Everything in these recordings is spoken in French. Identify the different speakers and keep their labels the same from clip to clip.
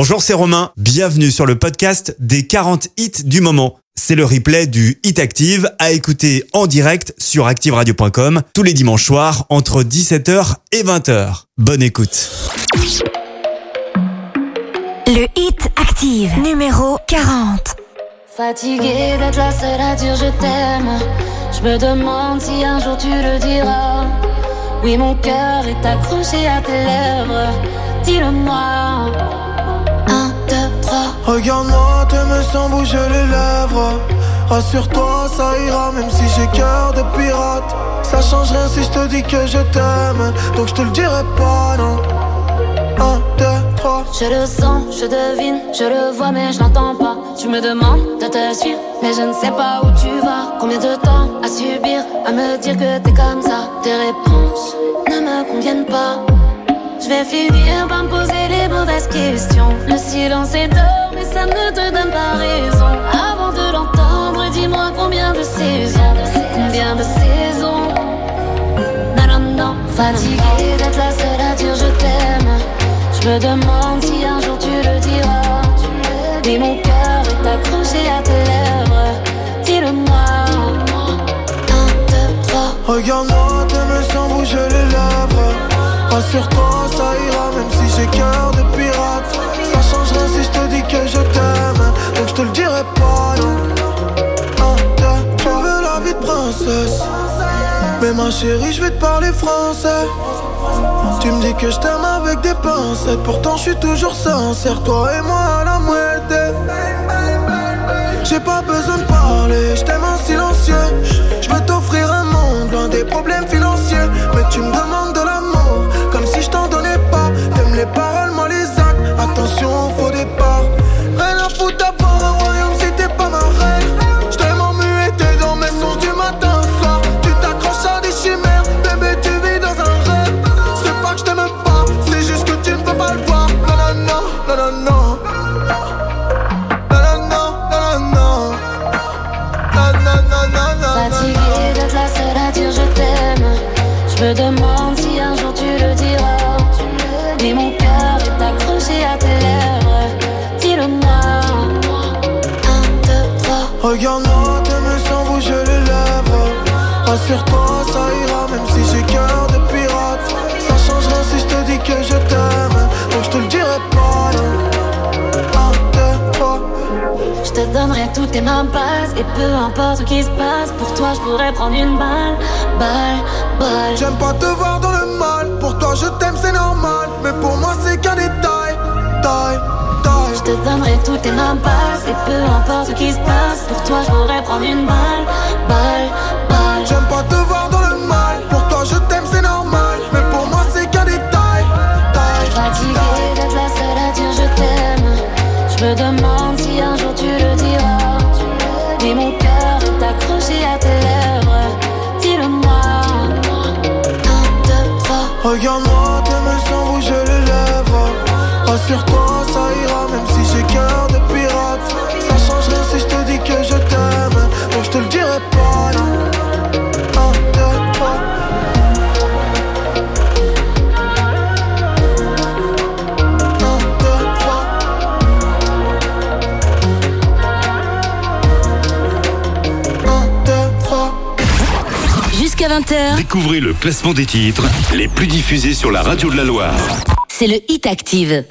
Speaker 1: Bonjour, c'est Romain. Bienvenue sur le podcast des 40 hits du moment. C'est le replay du Hit Active à écouter en direct sur activeradio.com tous les dimanches soirs entre 17h et 20h. Bonne écoute.
Speaker 2: Le Hit Active numéro 40.
Speaker 3: Fatigué d'être la seule à dire je t'aime. Je me demande si un jour tu le diras. Oui, mon cœur est accroché à tes lèvres. Dis-le-moi.
Speaker 4: Regarde-moi, t'aimes sans bouger les lèvres. Rassure-toi, ça ira, même si j'ai cœur de pirate. Ça change rien si je te dis que je t'aime. Donc je te le dirai pas, non. Un, deux, trois.
Speaker 3: Je le sens, je devine, je le vois, mais je l'entends pas. Tu me demandes de te suivre, mais je ne sais pas où tu vas. Combien de temps à subir, à me dire que t'es comme ça? Tes réponses ne me conviennent pas. Je vais finir par me poser les mauvaises questions. Le silence est d'or, mais ça ne te donne pas raison. Avant de l'entendre, dis-moi combien de saisons, combien de saisons. Non, non, non, fatigué d'être la seule à dire je t'aime. Je me demande si un jour tu le diras. Mais mon cœur est accroché à tes lèvres. Dis-le-moi. Un, deux, trois.
Speaker 4: Regarde-moi, t'aimes sans bouger les lèvres. Rassure-toi, ça ira, même si j'ai cœur de pirate. Ça change rien si je te dis que je t'aime. Donc je te le dirai pas, non. Tu veux la vie de princesse. Mais ma chérie, je vais te parler français. Tu me dis que je t'aime avec des pincettes. Pourtant, je suis toujours sincère, toi et moi à la moitié. J'ai pas besoin de parler, je t'aime en silencieux. Je veux t'offrir un monde loin des problèmes Rassure-toi, ça ira, même si j'ai cœur de pirate. Ça change rien si je te dis que je t'aime. Donc je te le dirai pas, non.
Speaker 3: Je te donnerai toutes tes mains passes Et peu importe ce qui se passe Pour toi je pourrais prendre une balle Balle, balle
Speaker 4: J'aime pas te voir dans le mal. Pour toi, je t'aime, c'est normal. Mais pour moi, c'est qu'un détail. Taille, taille.
Speaker 3: Je te donnerai toutes tes mains passes Et peu importe ce qui se passe Pour toi je pourrais prendre une balle Balle,
Speaker 4: Rassure-toi, ça ira, même si j'ai cœur de pirate. Ça change rien si je te dis que je t'aime. Donc je te le dirai pas, non. Un, deux, trois. Un, deux, trois. Un, deux, trois.
Speaker 2: Jusqu'à 20h,
Speaker 5: Découvrez le classement des titres les plus diffusés sur la radio de la Loire.
Speaker 2: C'est le Hit Active.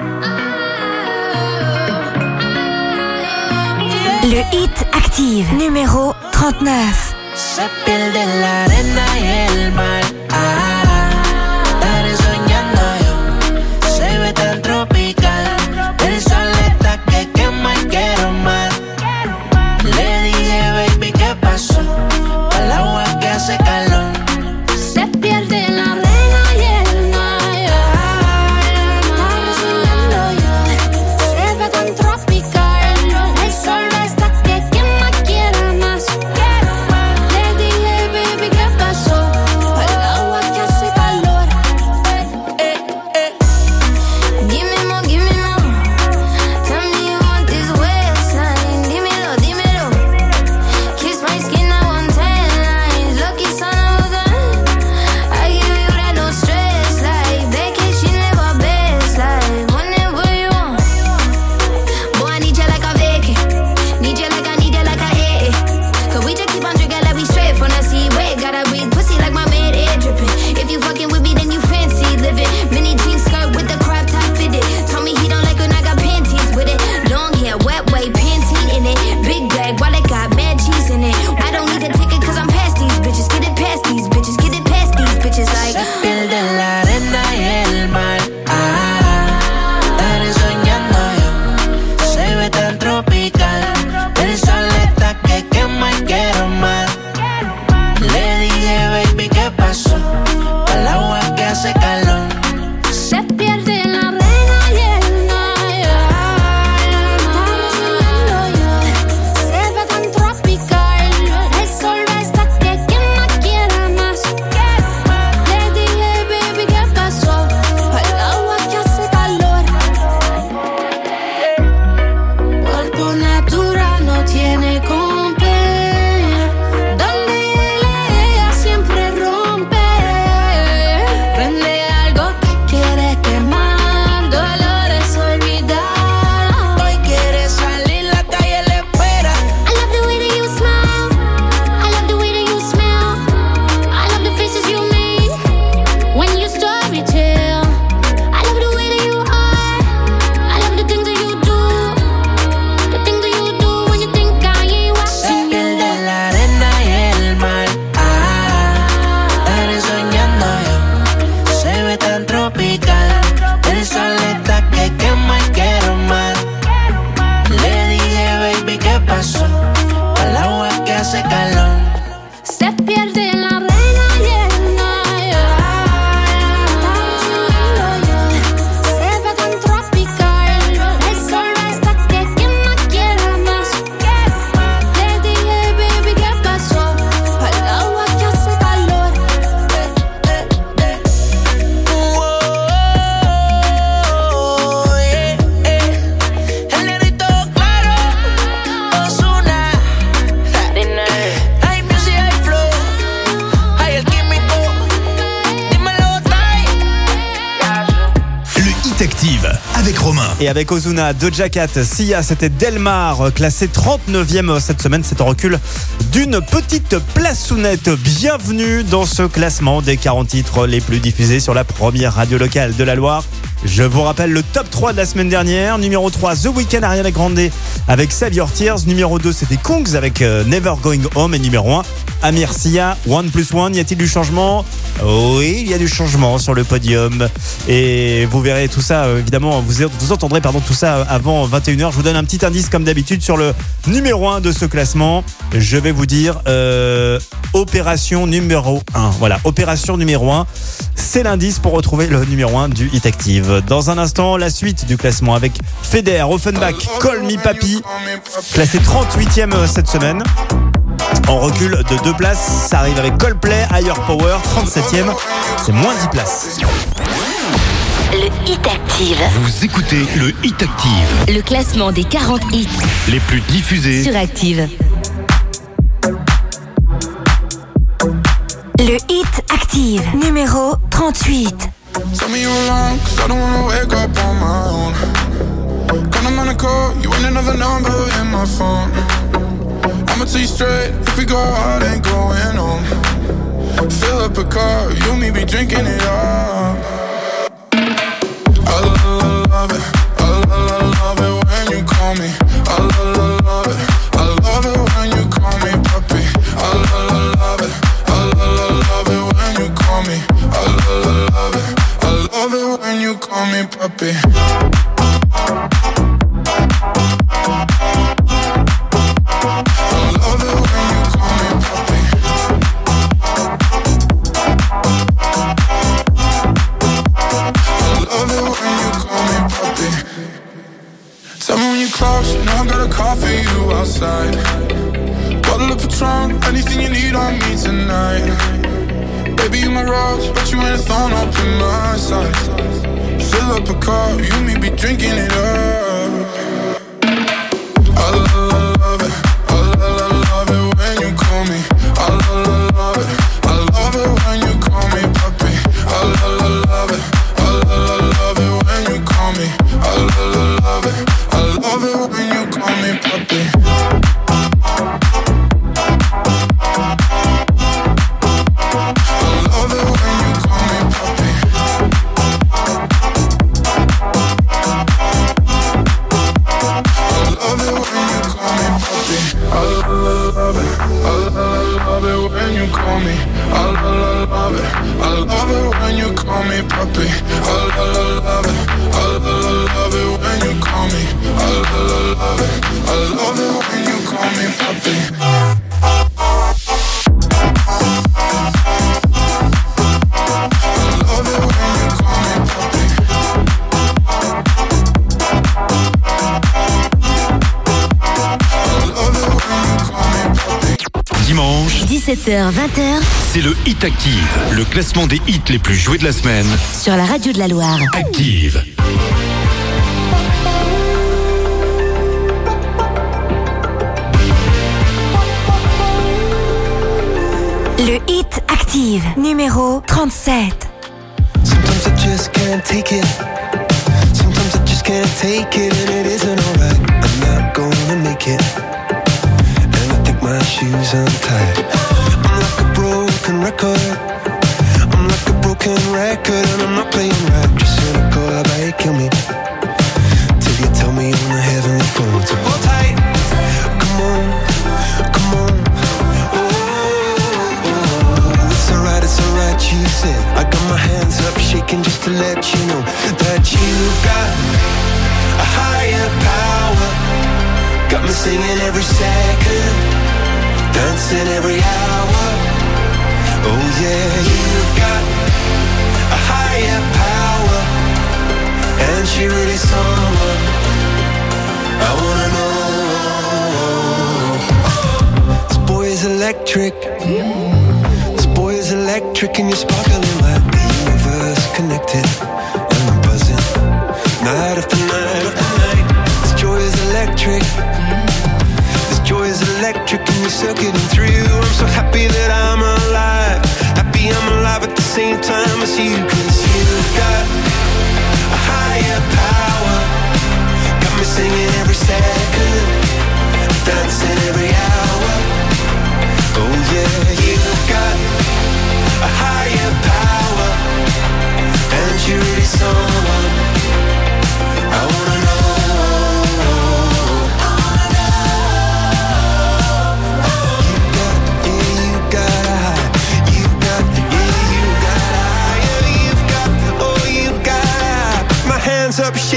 Speaker 2: Le Hit Active numéro 39.
Speaker 6: Se pierde en la arena y el mar.
Speaker 1: Avec Ozuna, Doja Cat, Sia, c'était Delmar, classé 39e cette semaine. C'est en recul d'une petite place nette. Bienvenue dans ce classement des 40 titres les plus diffusés sur la première radio locale de la Loire. Je vous rappelle le top 3 de la semaine dernière. Numéro 3, The Weeknd, Ariana Grande avec Save Your Tears. Numéro 2, c'était Kongs avec euh, Never Going Home. Et numéro 1, Amir Sia, One Plus One. Y a-t-il du changement? Oui, il y a du changement sur le podium. Et vous verrez tout ça, euh, évidemment, vous, vous entendrez pardon, tout ça avant 21h. Je vous donne un petit indice comme d'habitude sur le numéro 1 de ce classement. Je vais vous dire euh, opération numéro 1. Voilà, opération numéro 1. C'est l'indice pour retrouver le numéro 1 du Hit Active. Dans un instant, la suite du classement avec Feder, Offenbach, Call Me Papi, classé 38e cette semaine. En recul de deux places, ça arrive avec Coldplay, Higher Power, 37e, c'est moins 10 places.
Speaker 7: Le Hit Active.
Speaker 5: Vous écoutez le Hit Active,
Speaker 7: Le classement des 40 hits
Speaker 5: les plus diffusés.
Speaker 7: sur Active. Le Hit Active, numéro 38.
Speaker 8: Tell me you lying, cause I don't wanna wake up on my own. When I'm on a call, you ain't another number in my phone. I'ma tell you straight, if we go out, ain't going home. Fill up a car, you and me be drinking it up. I love, I love, it when you call me. I love, love it, I love it when you call me puppy. I love, love it, I love, love it when you call me. I love, love it, I love it when you call me puppy. Baby, you my rose, but you ain't a thorn up in my side. Fill up a car, you and me be drinking it up.
Speaker 7: 18h, 20h.
Speaker 5: C'est le Hit Active, le classement des hits les plus joués de la semaine.
Speaker 7: Sur la radio de la Loire.
Speaker 5: Active.
Speaker 7: Le Hit Active, numéro 37.
Speaker 9: Sometimes I just can't take it. Sometimes I just can't take it and it isn't alright. I'm not gonna make it. And I think my shoes untied. Record. I'm like a broken record, and I'm not playing right. Just cynical, about you kill me? Till you tell me on the heavenly phone. to hold tight. Come on, come on. Oh, it's alright, it's alright, you said. I got my hands up, shaking just to let you know that you've got a higher power. Got me singing every second, dancing every hour. Oh yeah, you've got a higher power, and she really I wanna know. This boy is electric. This boy is electric and you're the universe connected. And I'm buzzing. Night after night. This joy is electric. This joy is electric and you're circuiting through. I'm so happy that I'm alive. I'm alive at the same time as you Cause you've got a higher power.
Speaker 10: Got me singing every second Dancing every hour. Oh yeah You've got a higher power. And you're really someone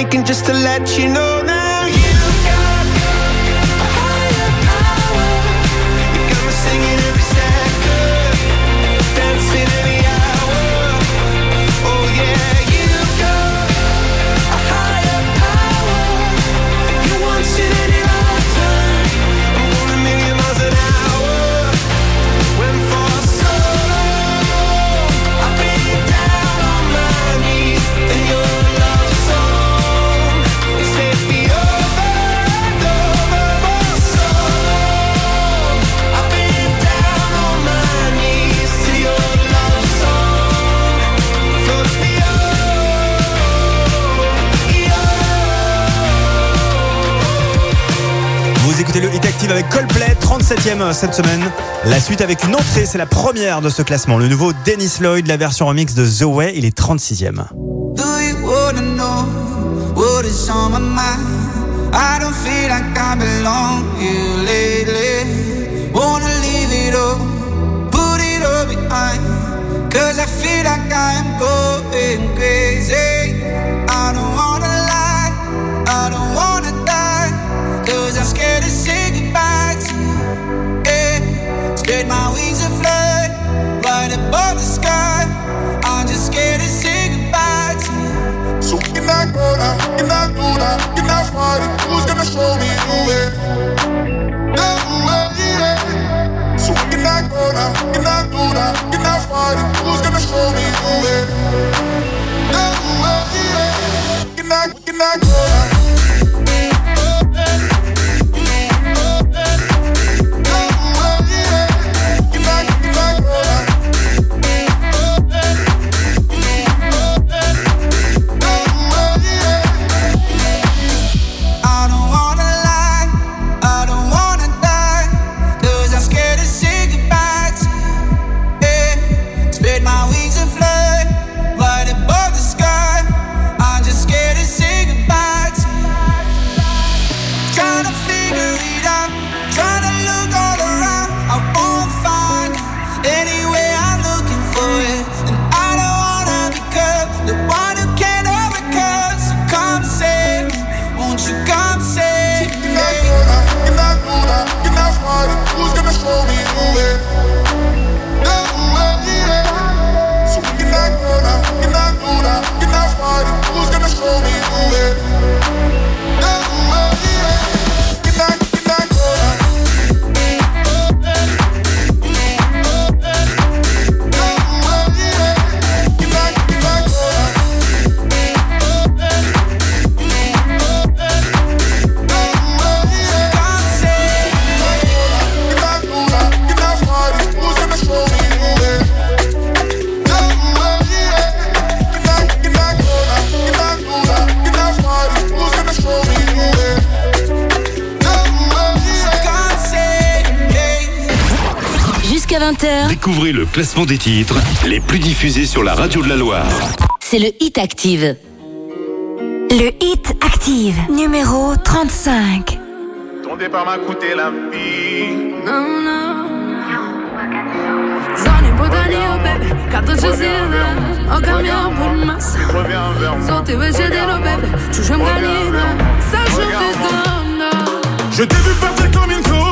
Speaker 10: chicken just to
Speaker 9: let you know that Euh, cette semaine. La suite avec une entrée, c'est la première de ce classement. Le nouveau Dennis Lloyd, la version remix de The Way, il est 36ème.
Speaker 11: above the sky. I'm just scared to say goodbye to you.
Speaker 12: So can I go down? Can I do that? Can I fight it? Who's gonna show me the way? The way. So can
Speaker 11: I go down? Can I do that? Can I fight it?
Speaker 12: Who's gonna show me the way? The way.
Speaker 11: Can I? Can I
Speaker 13: go down?
Speaker 5: Découvrez le classement des titres les plus diffusés sur la radio de la Loire.
Speaker 13: C'est le Hit Active. Le Hit Active, numéro 35.
Speaker 12: Ton départ m'a coûté la vie.
Speaker 8: Non, non. J'en ai beau donner au bébé, quand
Speaker 12: je sais en camion pour le masse. Sortez, mais j'ai
Speaker 8: des bébé, tu joues me gagner là, ça je te donne.
Speaker 12: Je t'ai vu partir comme une
Speaker 8: chose.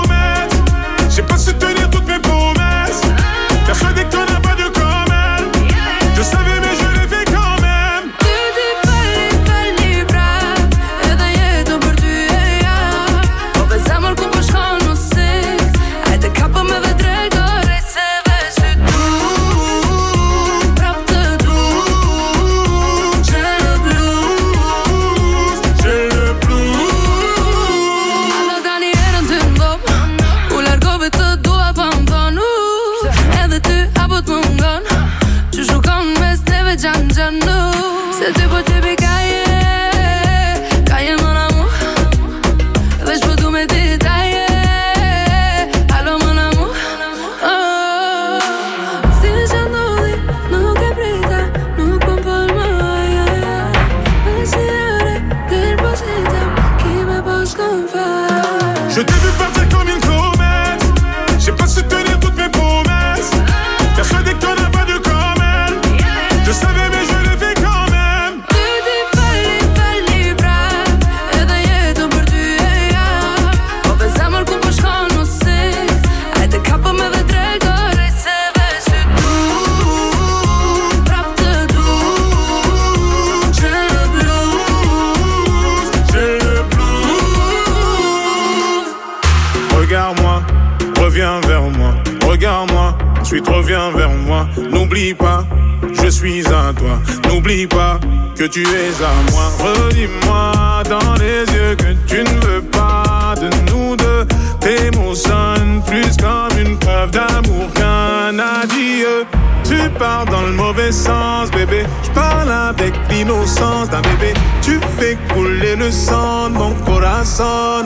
Speaker 8: tu es à moi. Redis-moi dans les yeux que tu ne veux pas de nous deux. Tes mots sonnent plus comme une preuve d'amour qu'un adieu. Tu pars dans le mauvais sens, bébé. Je parle avec l'innocence d'un bébé. Tu fais couler le sang de mon corazon.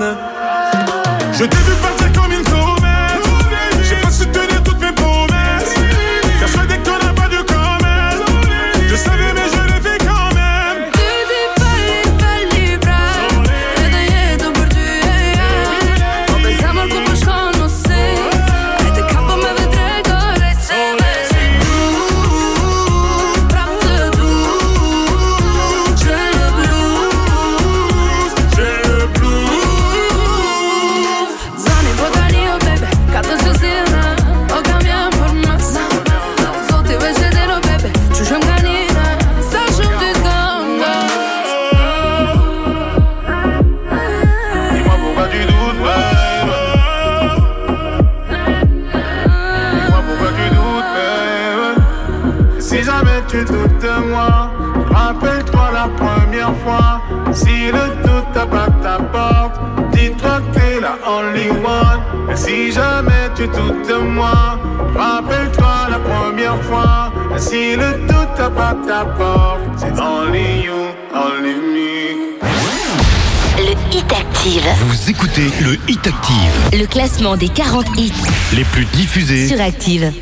Speaker 14: Le
Speaker 15: Hit Active.
Speaker 5: Vous écoutez le Hit Active.
Speaker 15: Le classement des 40 hits
Speaker 5: les plus diffusés
Speaker 15: sur Active.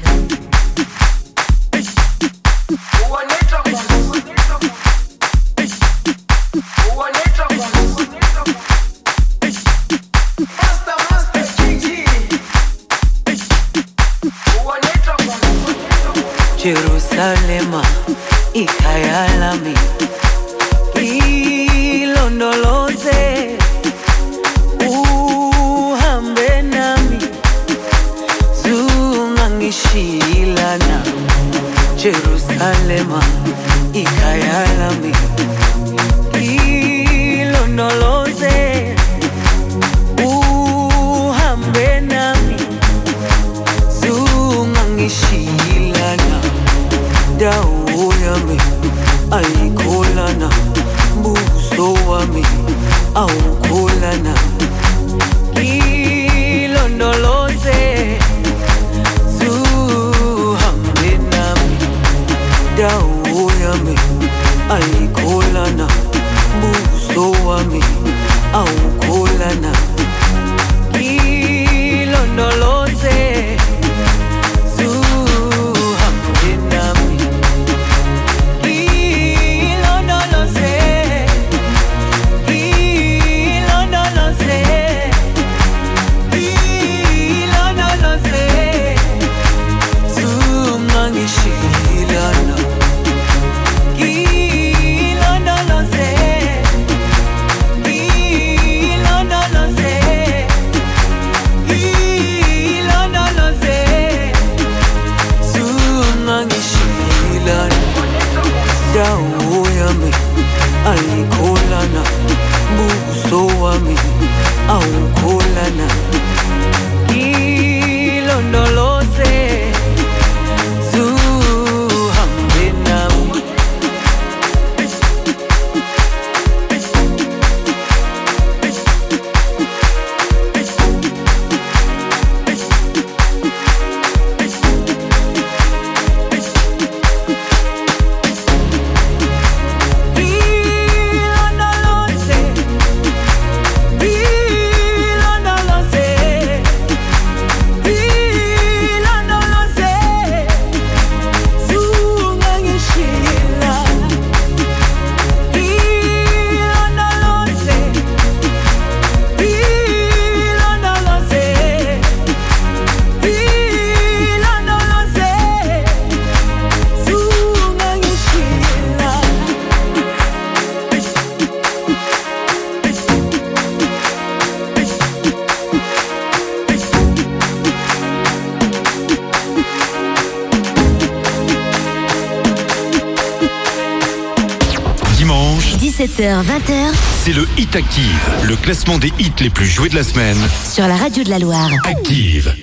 Speaker 5: classement des hits les plus joués de la semaine.
Speaker 15: Sur la radio de la Loire.
Speaker 5: Active.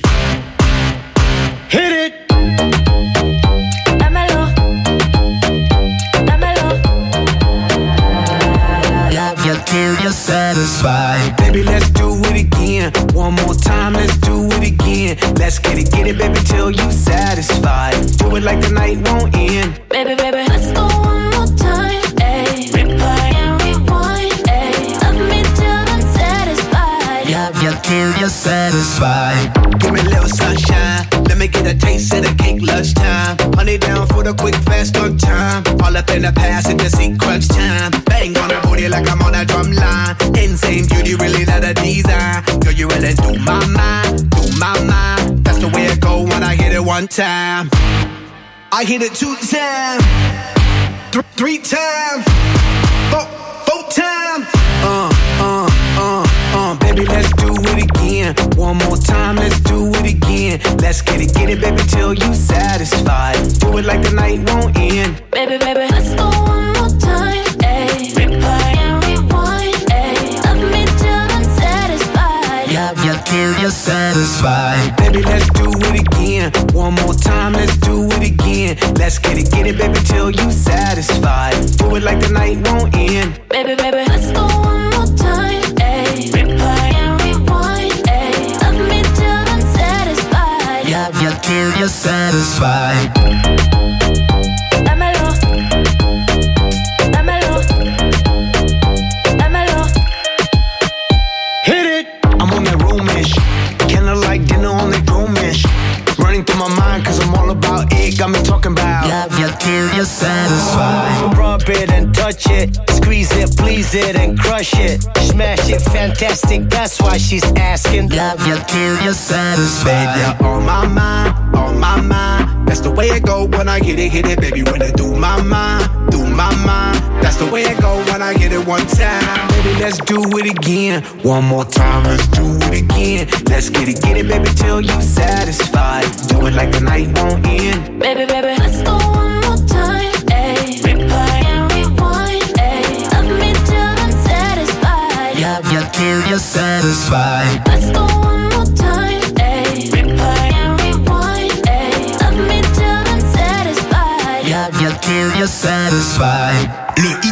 Speaker 16: It again. One more time, let's do it again. Let's get it, get it, baby, till you satisfied. Do it like the night won't end.
Speaker 2: Baby, baby, let's go one more time. Ayy, replay and rewind. Ayy, love me till I'm satisfied.
Speaker 16: Love you till you're satisfied. Let's
Speaker 2: go one more time. Ayy, replay and rewind. Ayy, love me till I'm satisfied.
Speaker 16: Love you till you're satisfied.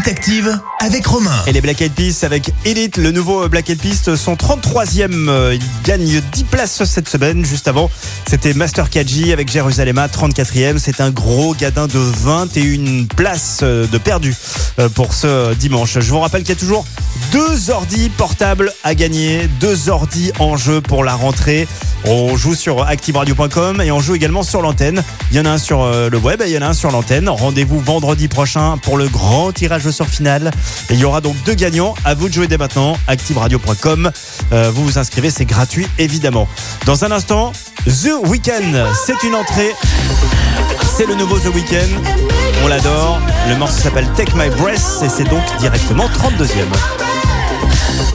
Speaker 17: Active avec Romain.
Speaker 1: Et les Black Eyed Peas avec Elite, le nouveau Black Eyed Peas, son 33e. euh, Il gagne 10 places cette semaine. Juste avant, c'était Master KG avec Jérusalem 34e. C'est un gros gadin de 21 places euh, de perdu euh, pour ce dimanche. Je vous rappelle qu'il y a toujours deux ordi portables à gagner, deux ordi en jeu pour la rentrée. On joue sur activeradio.com et on joue également sur l'antenne. Il y en a un sur euh, le web et il y en a un sur l'antenne. Rendez-vous vendredi prochain pour le grand tirage au sort final. Il y aura donc deux gagnants. À vous de jouer dès maintenant. Activeradio.com. Euh, vous vous inscrivez, c'est gratuit évidemment. Dans un instant, The Weeknd. C'est une entrée. C'est le nouveau The Weeknd. On l'adore. Le morceau s'appelle Take My Breath et c'est donc directement 32e.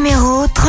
Speaker 18: Numéro 32.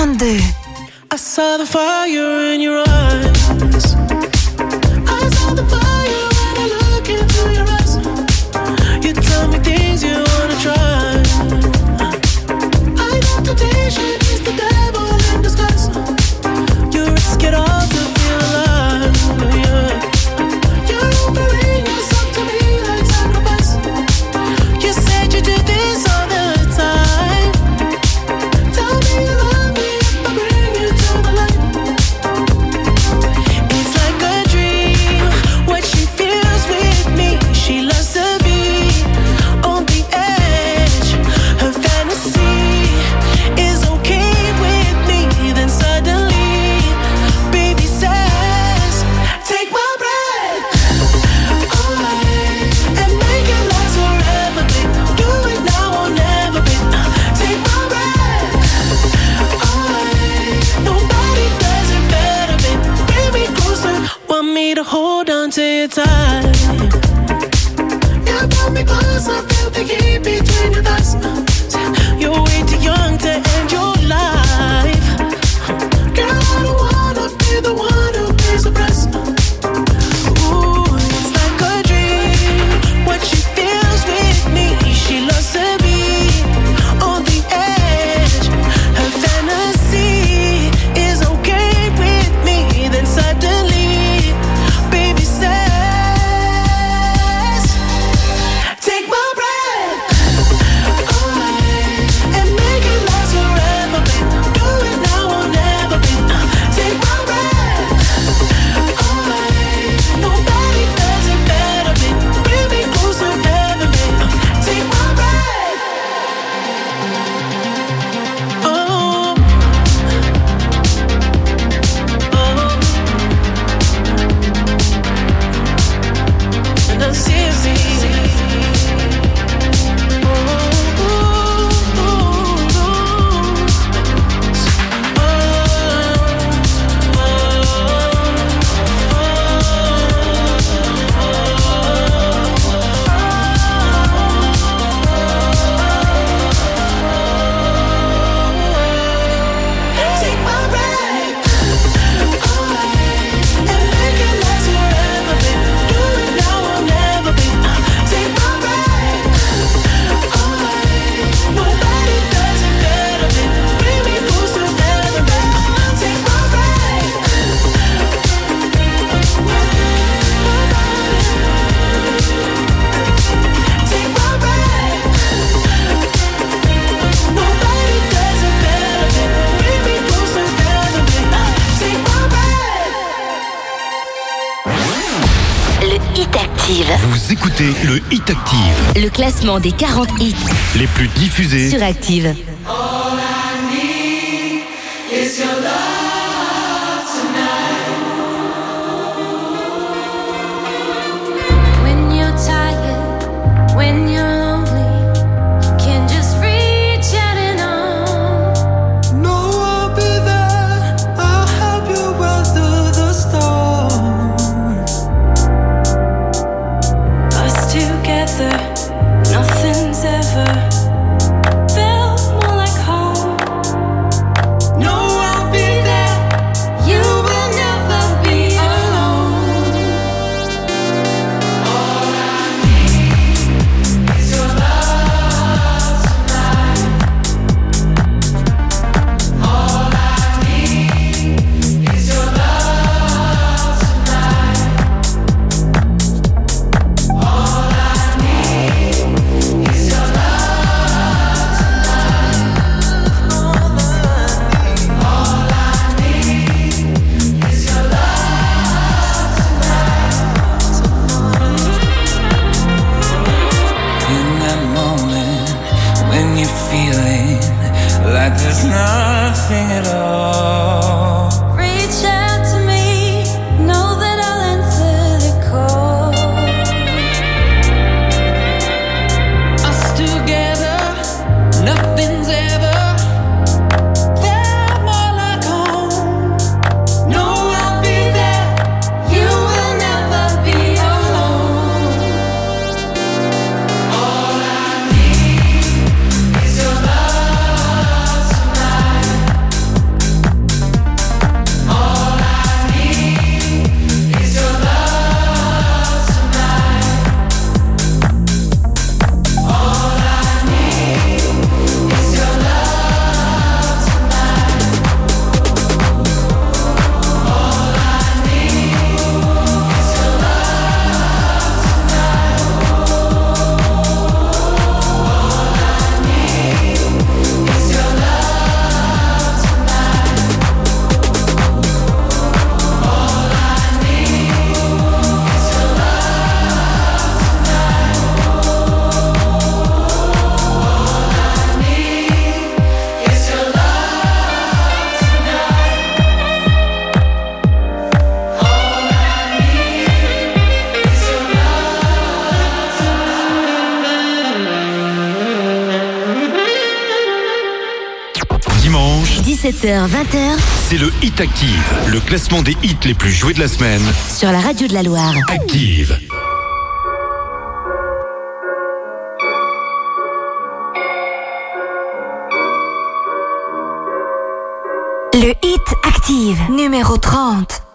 Speaker 2: Classement des 40 hits
Speaker 5: les plus diffusés.
Speaker 2: sur Active. 20h.
Speaker 5: C'est le Hit Active, le classement des hits les plus joués de la semaine.
Speaker 2: Sur la radio de la Loire.
Speaker 5: Active.
Speaker 2: Le Hit Active, numéro 30.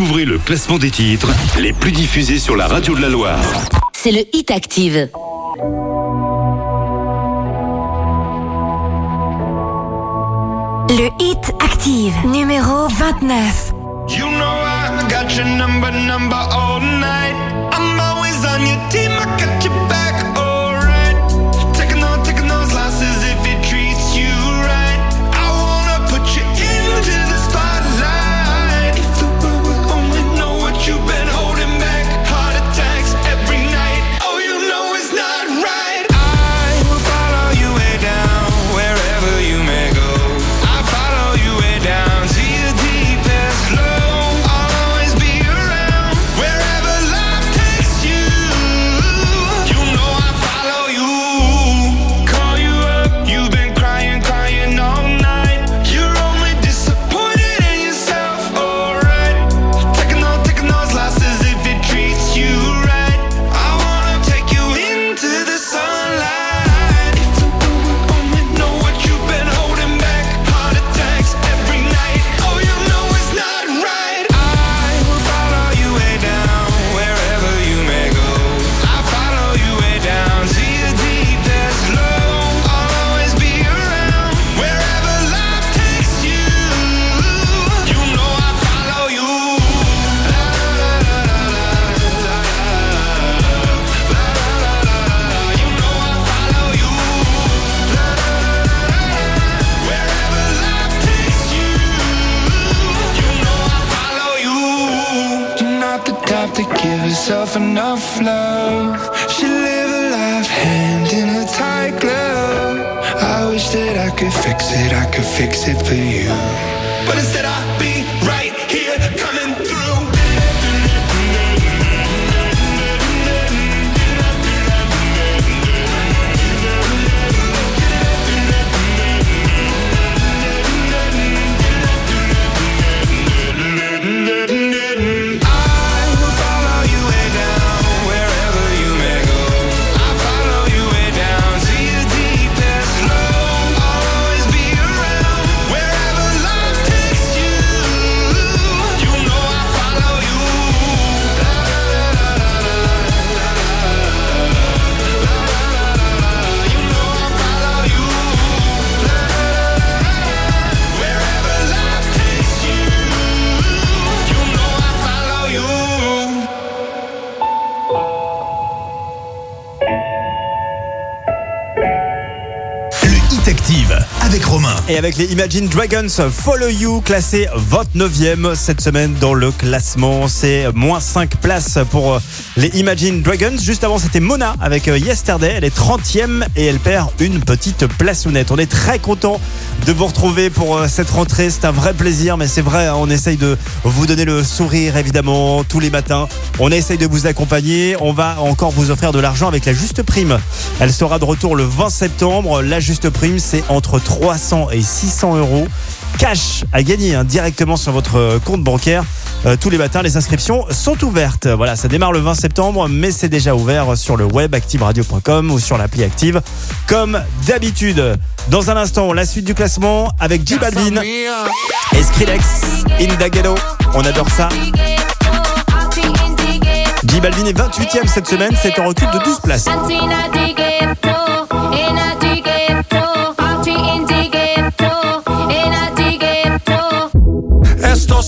Speaker 5: Découvrez le classement des titres les plus diffusés sur la radio de la Loire.
Speaker 2: C'est le Hit Active. Le Hit Active, numéro 29.
Speaker 9: You know I got your number, number all night. I'm always on your team, I got your back.
Speaker 17: Hit avec Romain.
Speaker 1: Et avec les Imagine Dragons, Follow You, classé 29e cette semaine dans le classement. C'est moins 5 places pour euh, les Imagine Dragons. Juste avant, c'était Mona avec euh, Yesterday. Elle est 30e et elle perd une petite place nette. On est très content de vous retrouver pour euh, cette rentrée. C'est un vrai plaisir, mais c'est vrai, on essaye de vous donner le sourire évidemment tous les matins. On essaye de vous accompagner. On va encore vous offrir de l'argent avec la juste prime. Elle sera de retour le 20 septembre. La juste prime, c'est entre 300 et 600 euros cash à gagner hein, directement sur votre euh, compte bancaire. Euh, tous les matins, les inscriptions sont ouvertes. Voilà, ça démarre le 20 septembre, mais c'est déjà ouvert sur le web activeradio.com ou sur l'appli Active, comme d'habitude. Dans un instant, la suite du classement avec J Balvin et Skrillex, Indaghetto. On adore ça. J Balvin est 28e cette semaine, c'est un recul de 12 places.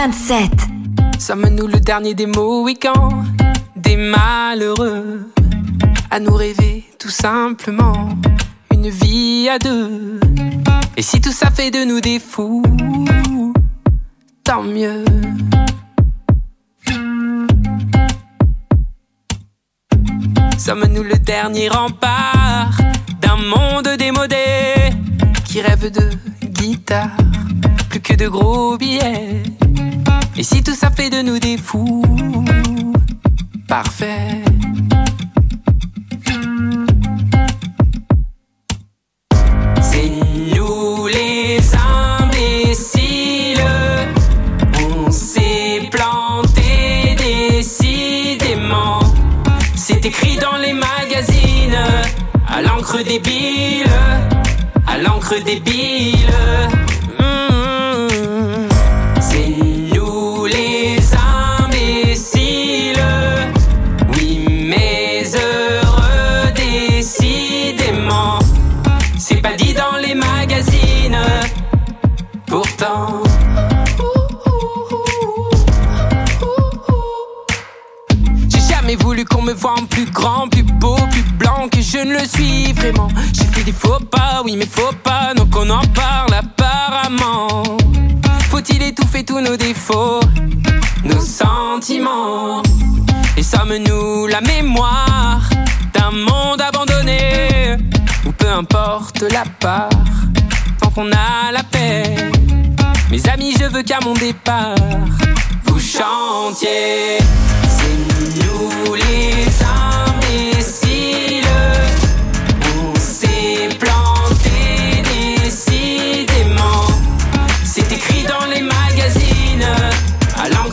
Speaker 7: 27.
Speaker 19: Sommes-nous le dernier des Mohicans, des malheureux, à nous rêver tout simplement une vie à deux? Et si tout ça fait de nous des fous, tant mieux. Sommes-nous le dernier rempart d'un monde démodé qui rêve de guitare, plus que de gros billets? Et si tout ça fait de nous des fous, parfait. C'est nous les imbéciles. On s'est planté décidément. C'est écrit dans les magazines, à l'encre débile, à l'encre débile. Je ne le suis vraiment. J'ai fait des faux pas, oui, mais faux pas, donc on en parle apparemment. Faut-il étouffer tous nos défauts, nos sentiments? Et sommes-nous la mémoire d'un monde abandonné Ou peu importe la part, tant qu'on a la paix. Mes amis, je veux qu'à mon départ, vous chantiez. C'est nous les imbéciles.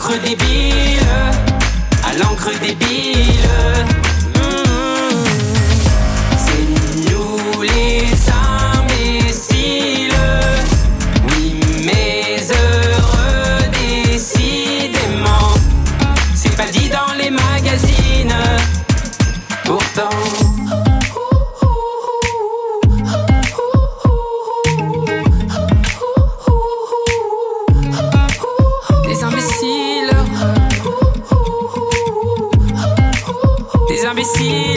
Speaker 19: L'encre débile, à l'encre débile. Mmh. C'est nous les imbéciles. Oui, mais heureux décidément. C'est pas dit dans les magazines. Pourtant. Des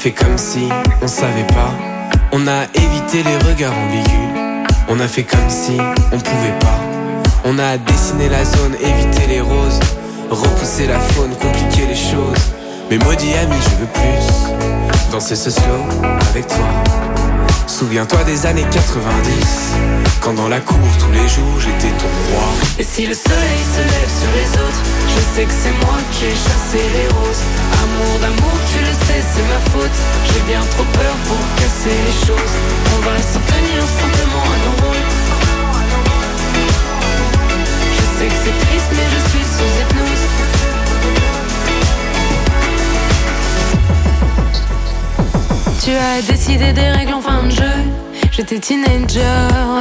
Speaker 20: fait comme si on savait pas. On a évité les regards ambigus. On a fait comme si on pouvait pas. On a dessiné la zone, évité les roses. Repousser la faune, compliquer les choses. Mais maudit ami, je veux plus. Danser ce slow avec toi. Souviens-toi des années 90. Quand dans la cour tous les jours j'étais ton roi.
Speaker 12: Et si le soleil se lève sur les autres, je sais que c'est moi qui ai chassé les roses. Amour d'amour, tu le sais, c'est ma faute. J'ai bien trop peur pour casser les choses. On va s'en tenir simplement à nos rôles. Je sais que c'est triste, mais je suis sous hypnose. Tu as décidé des règles en fin de jeu. J'étais teenager,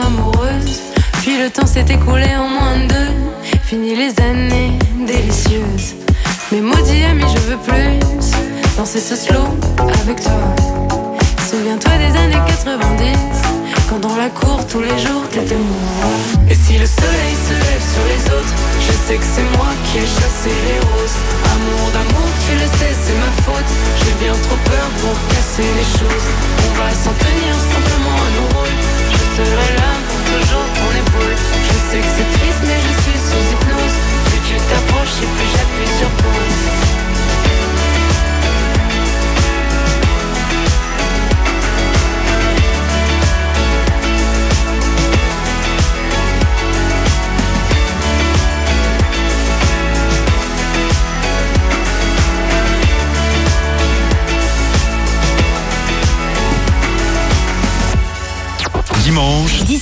Speaker 12: amoureuse. Puis le temps s'est écoulé en moins de deux. Fini les années délicieuses. Mais maudit ami, je veux plus danser ce slow avec toi. Souviens-toi des années 90. Quand dans la cour tous les jours t'étais moi. Et si le soleil se lève sur les autres, je sais que c'est moi qui ai chassé les roses. Amour d'amour, tu le sais, c'est ma faute. J'ai bien trop peur pour casser les choses. On va s'en tenir simplement à nos rôles. Je serai là pour toujours ton épaule. Je sais que c'est triste, mais je suis sous hypnose. Plus tu t'approches et plus j'appuie sur pause.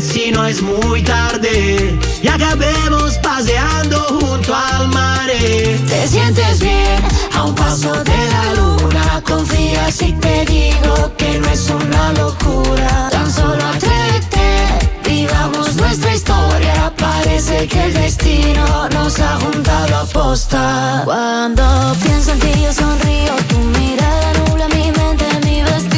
Speaker 21: si no es muy tarde. Y acabemos paseando junto al mar.
Speaker 2: Te sientes bien a un paso de la luna. Confía si te digo que no es una locura. Tan solo atrévete, vivamos nuestra historia. Parece que el destino nos ha juntado a posta. Cuando pienso en ti, yo sonrío. Tu mirada nubla mi mente, mi vestido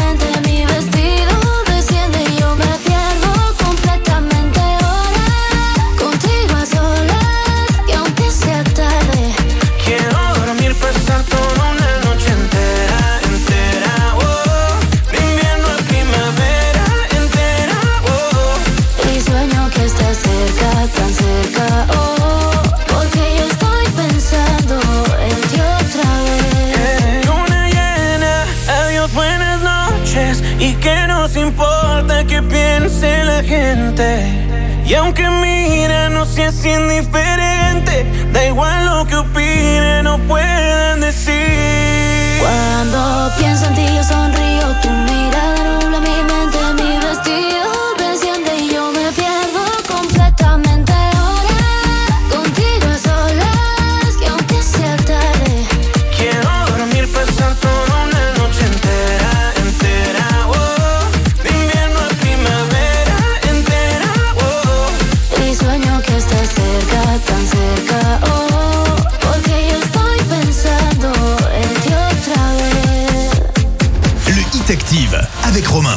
Speaker 2: Y
Speaker 15: aunque mira, no seas indiferente. Da igual lo que opinen o puedan decir.
Speaker 2: Cuando pienso en ti yo sonrío, tu mirada nubla mi mente, mi vestido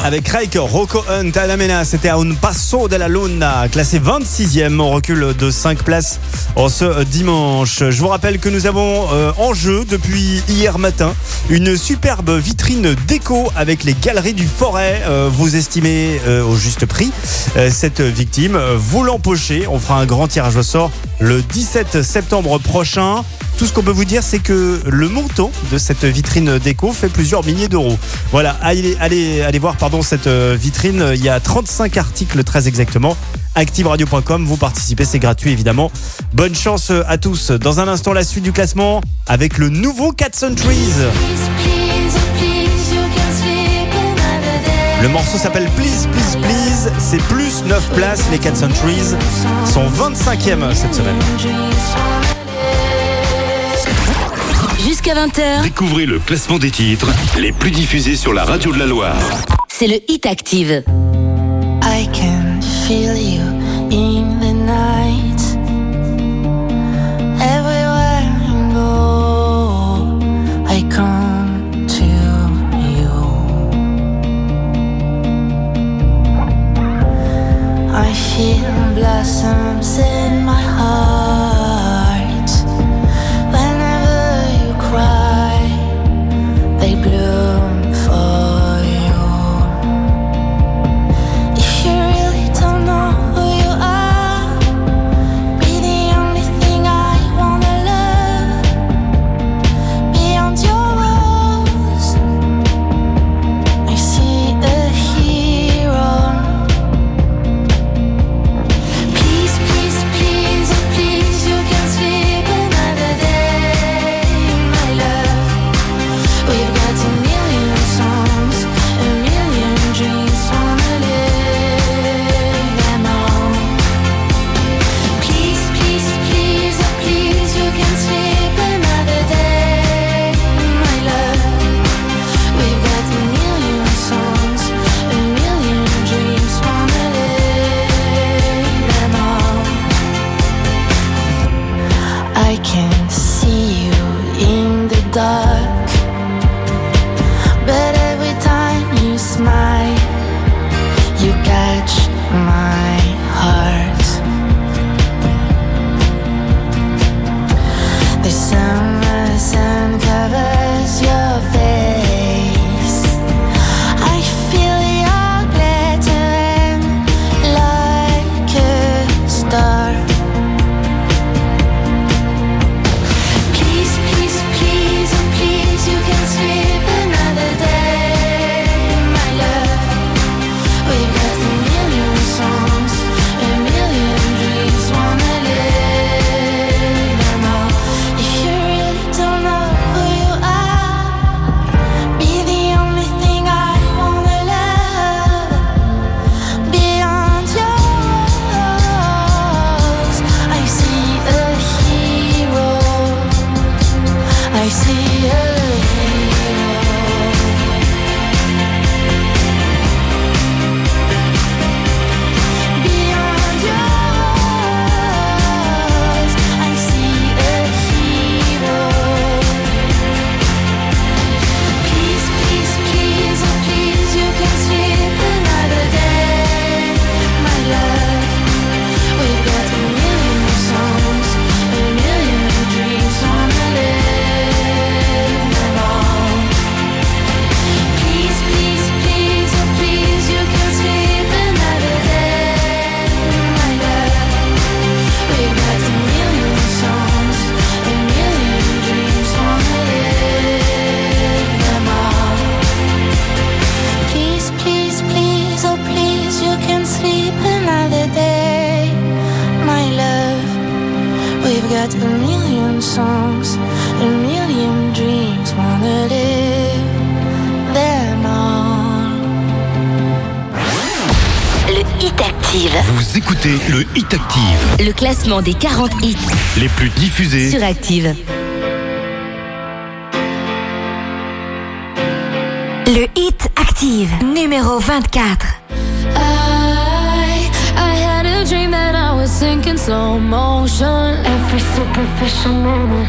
Speaker 17: Avec
Speaker 1: Rake, Rocco Hunt, Alamena, c'était à un passo de la luna, classé 26e, on recule de 5 places en ce dimanche. Je vous rappelle que nous avons euh, en jeu depuis hier matin une superbe vitrine déco avec les galeries du forêt. Euh, vous estimez euh, au juste prix cette victime, vous l'empochez, on fera un grand tirage au sort le 17 septembre prochain. Tout ce qu'on peut vous dire, c'est que le montant de cette vitrine déco fait plusieurs milliers d'euros. Voilà, allez, allez, allez voir pardon, cette euh, vitrine. Il y a 35 articles très exactement. ActiveRadio.com, vous participez, c'est gratuit évidemment. Bonne chance à tous. Dans un instant, la suite du classement avec le nouveau Cat Trees. Le morceau s'appelle Please, Please, Please. C'est plus 9 places. Les Cat Trees sont 25e cette semaine.
Speaker 14: Jusqu'à 20h,
Speaker 5: Découvrez le classement des titres les plus diffusés sur la radio de la Loire.
Speaker 14: c'est le Hit Active.
Speaker 7: classement des 40 hits
Speaker 5: les plus diffusés
Speaker 7: sur Active. Le hit Active, numéro 24.
Speaker 22: I, I had a dream that I was sinking slow motion. Every superficial moment.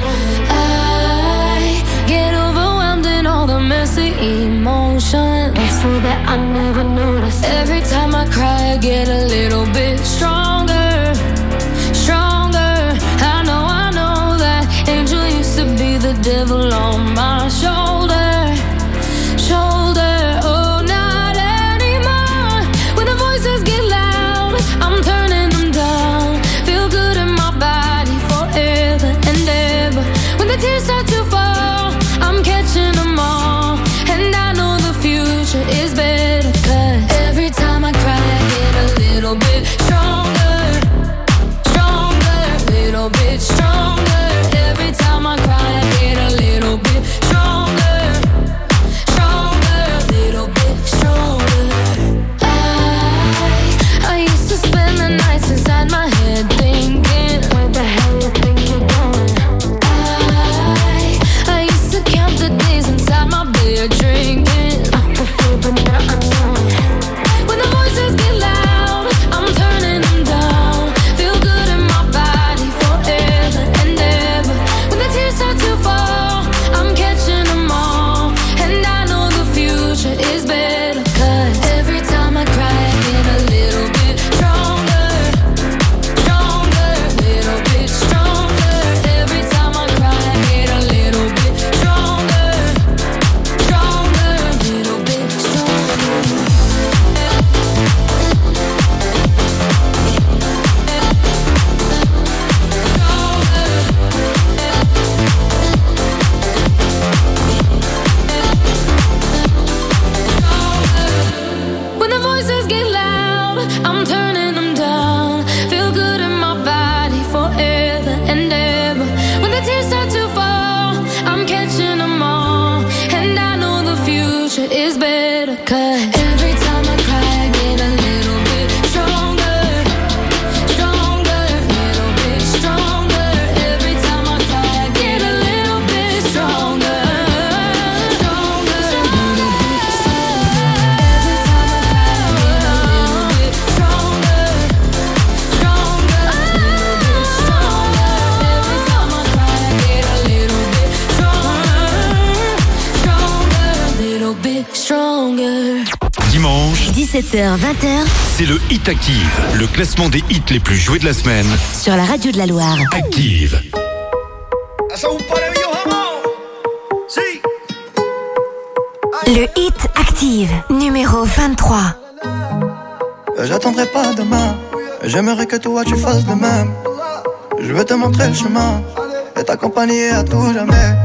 Speaker 22: I get overwhelmed in all the messy emotions. So that I never noticed. Every time I cry, I get a little bit strong. devil on my shoulder.
Speaker 5: Active, le classement des hits les plus joués de la semaine.
Speaker 7: Sur la radio de la Loire.
Speaker 5: Active.
Speaker 7: Le Hit Active, numéro 23.
Speaker 4: J'attendrai pas demain. J'aimerais que toi tu fasses de même. Je veux te montrer le chemin et t'accompagner à tout jamais.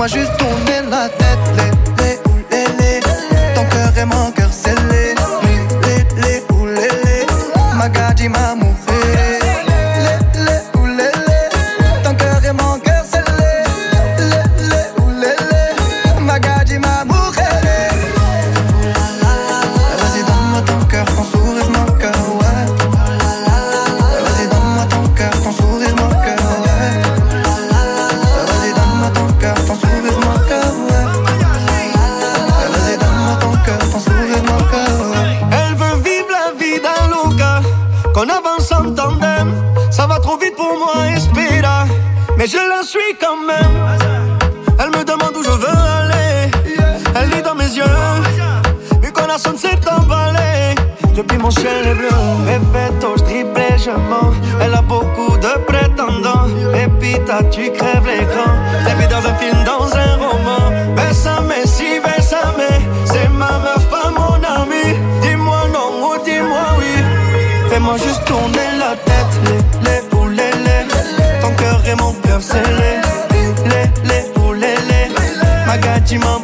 Speaker 23: moi juste ton nom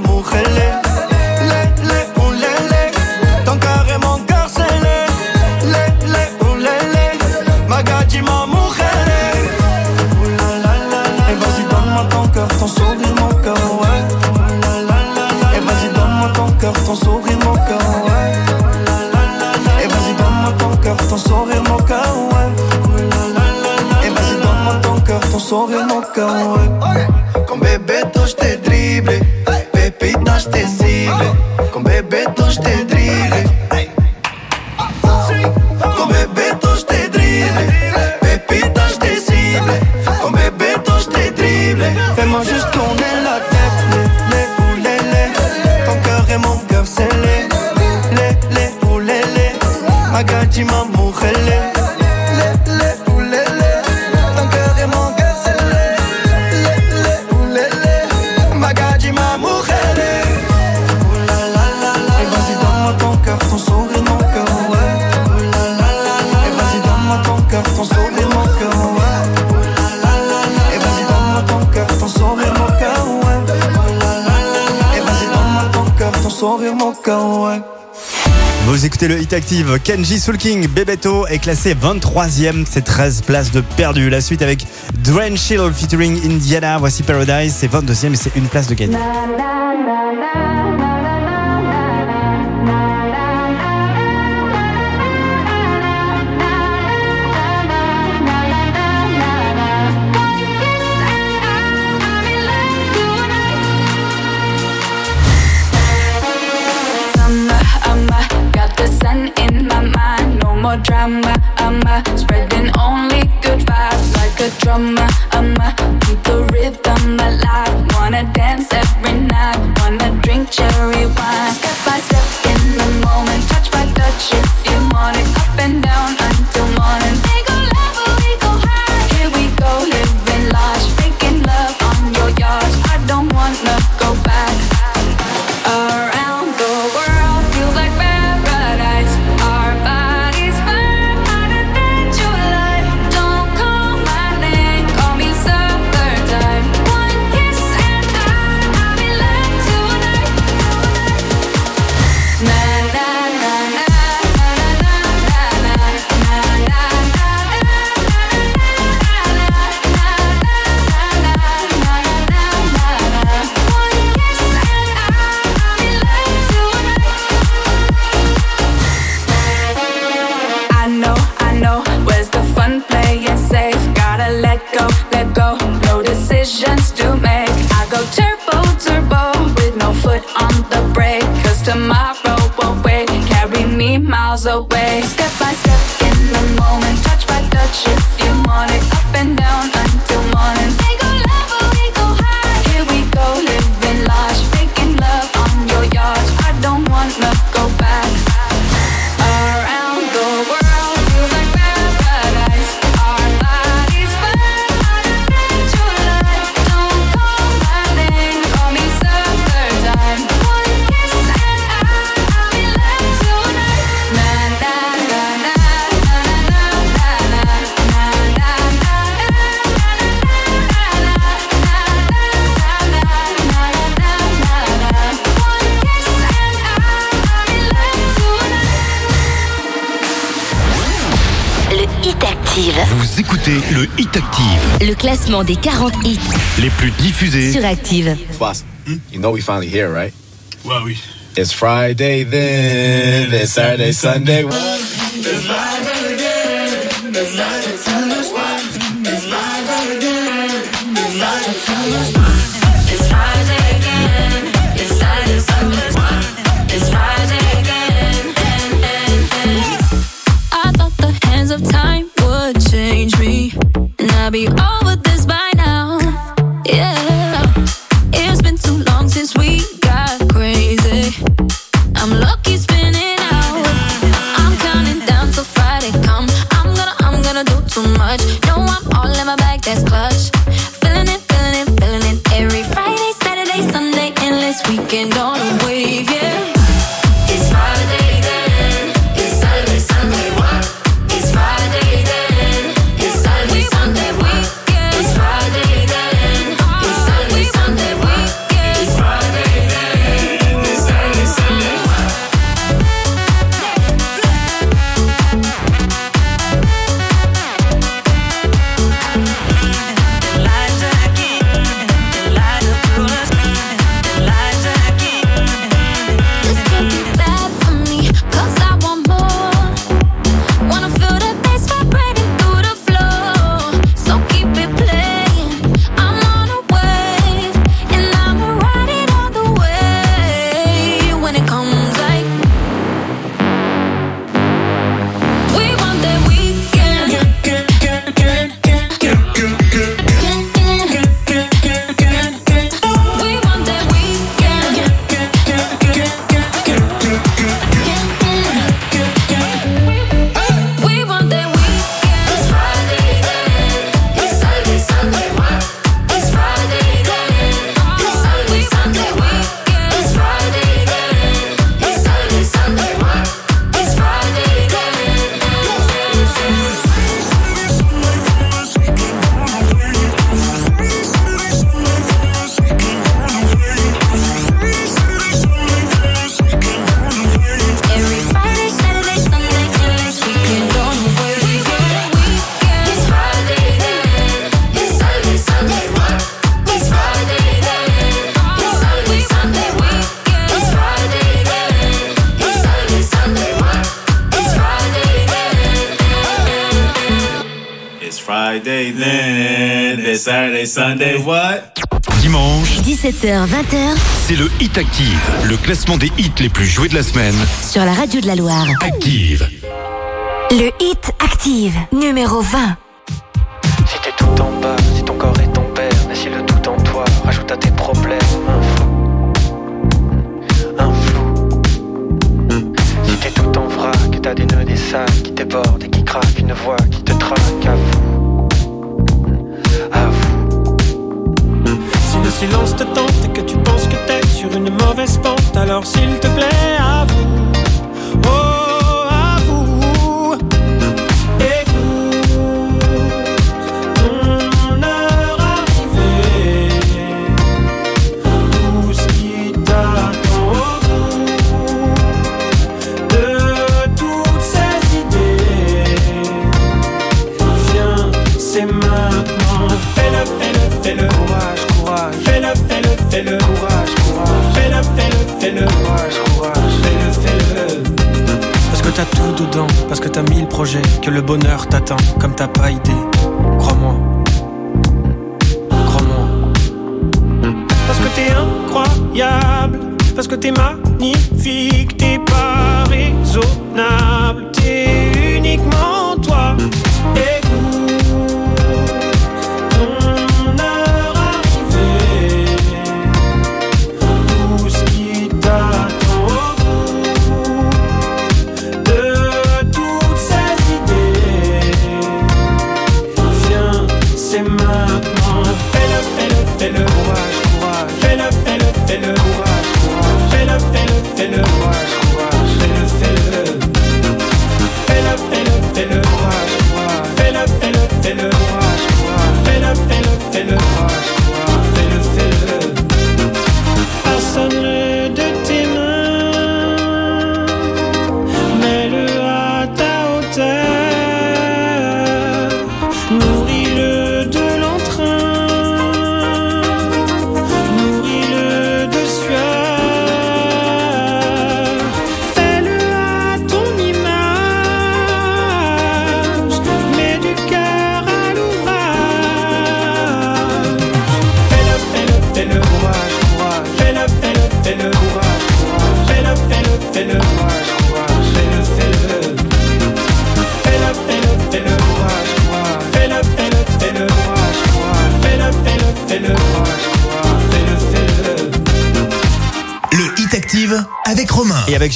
Speaker 23: mujeres. Oh, oh, ton sourire, mon cœur, ouais. Et vas-y, donne-moi ton cœur, ton sourire, mon cœur. Et vas-y, donne-moi ton cœur, ton sourire, mon cœur.
Speaker 1: Le hit active. Kenji Sulking, Bebeto est classé 23e. C'est 13 places de perdu. La suite avec Dwayne Shield featuring Indiana. Voici Paradise. C'est 22e et c'est une place de gagné.
Speaker 24: no drama. I'm a spreading only good vibes like a drummer. I'm a keep the rhythm alive. Wanna dance every night. Wanna drink cherry wine. Step by step in the moment. Touch by touch. It's 40
Speaker 5: les plus diffusés
Speaker 24: sur Active.
Speaker 25: Boss, you know we finally here, right?
Speaker 26: Well, we...
Speaker 25: It's Friday then, it's Saturday, Sunday.
Speaker 22: It's Friday again, it's Friday, Sunday. It's Friday Friday, be all
Speaker 5: C'est le Hit Active, le classement des hits les plus joués de la semaine.
Speaker 24: Sur la radio de la Loire.
Speaker 5: Active.
Speaker 24: Le Hit Active, numéro 20.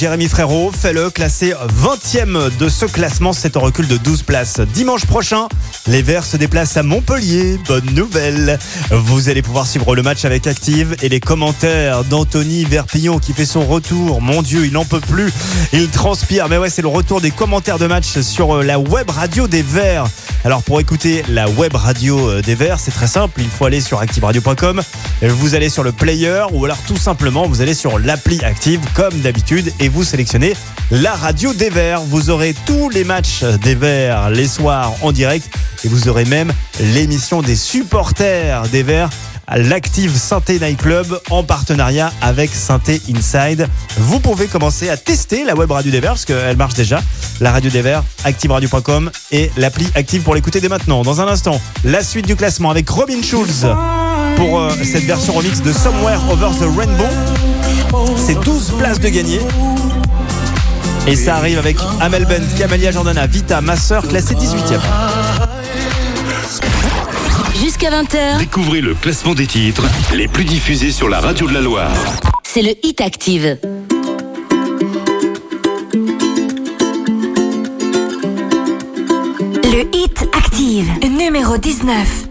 Speaker 1: Jérémy Frérot, fais-le classé 20e de ce classement. C'est un recul de 12 places. Dimanche prochain, les Verts se déplacent à Montpellier. Bonne nouvelle. Vous allez pouvoir suivre le match avec Active et les commentaires d'Anthony Verpillon qui fait son retour. Mon Dieu, il n'en peut plus. Il transpire. Mais ouais, c'est le retour des commentaires de match sur euh, la web radio des Verts. Alors pour écouter la web radio euh, des Verts, c'est très simple. Il faut aller sur activeradio.com. Vous allez sur le player ou alors tout simplement vous allez sur l'appli Active comme d'habitude et vous sélectionnez la radio des Verts. Vous aurez tous les matchs des Verts les soirs en direct et vous aurez même l'émission des supporters des Verts à l'Active Synthé Night Club en partenariat avec Synthé Inside. Vous pouvez commencer à tester la web radio des Verts parce qu'elle marche déjà. La radio des Verts, activeradio.com et l'appli Active pour l'écouter dès maintenant. Dans un instant, la suite du classement avec Robin Schulz pour euh, cette version remix de Somewhere Over the Rainbow. C'est 12 places de gagné. Et ça arrive avec Amel Bent, Camélia Jordana, Vita, ma sœur, classée 18e.
Speaker 7: Jusqu'à 20h,
Speaker 5: Découvrez le classement des titres les plus diffusés sur la radio de la Loire.
Speaker 7: c'est le Hit Active. Le Hit Active, numéro 19.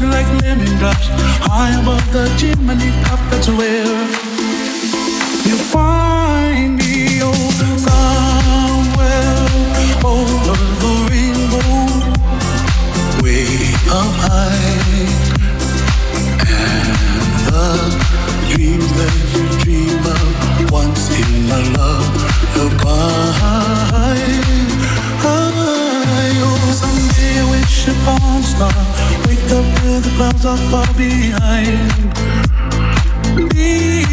Speaker 26: trouble like lemon drops high above the chimney top. That's where you find me. Oh, somewhere over the rainbow, way up high, and the wish upon star. Wake up where the clouds are far behind. We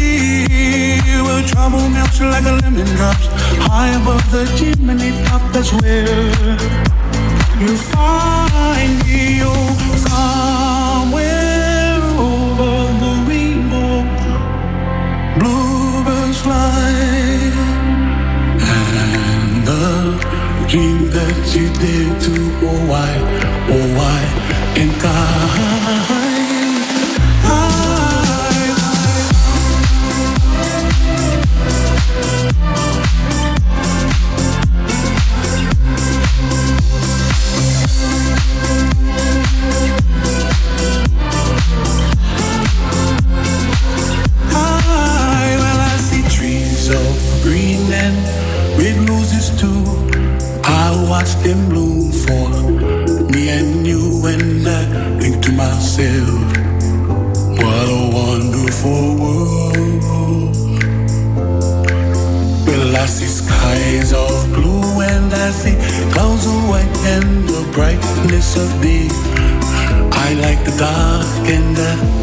Speaker 26: where trouble melts like a lemon drops high above the chimney top. That's where you find me. Oh, dream that you did to oh why, oh why,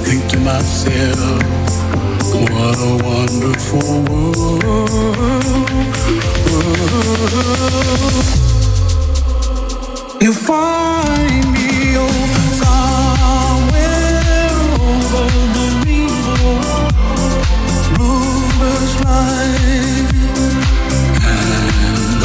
Speaker 26: Think to myself, what a wonderful world. You find me oh, somewhere over the rainbow, bluebirds fly,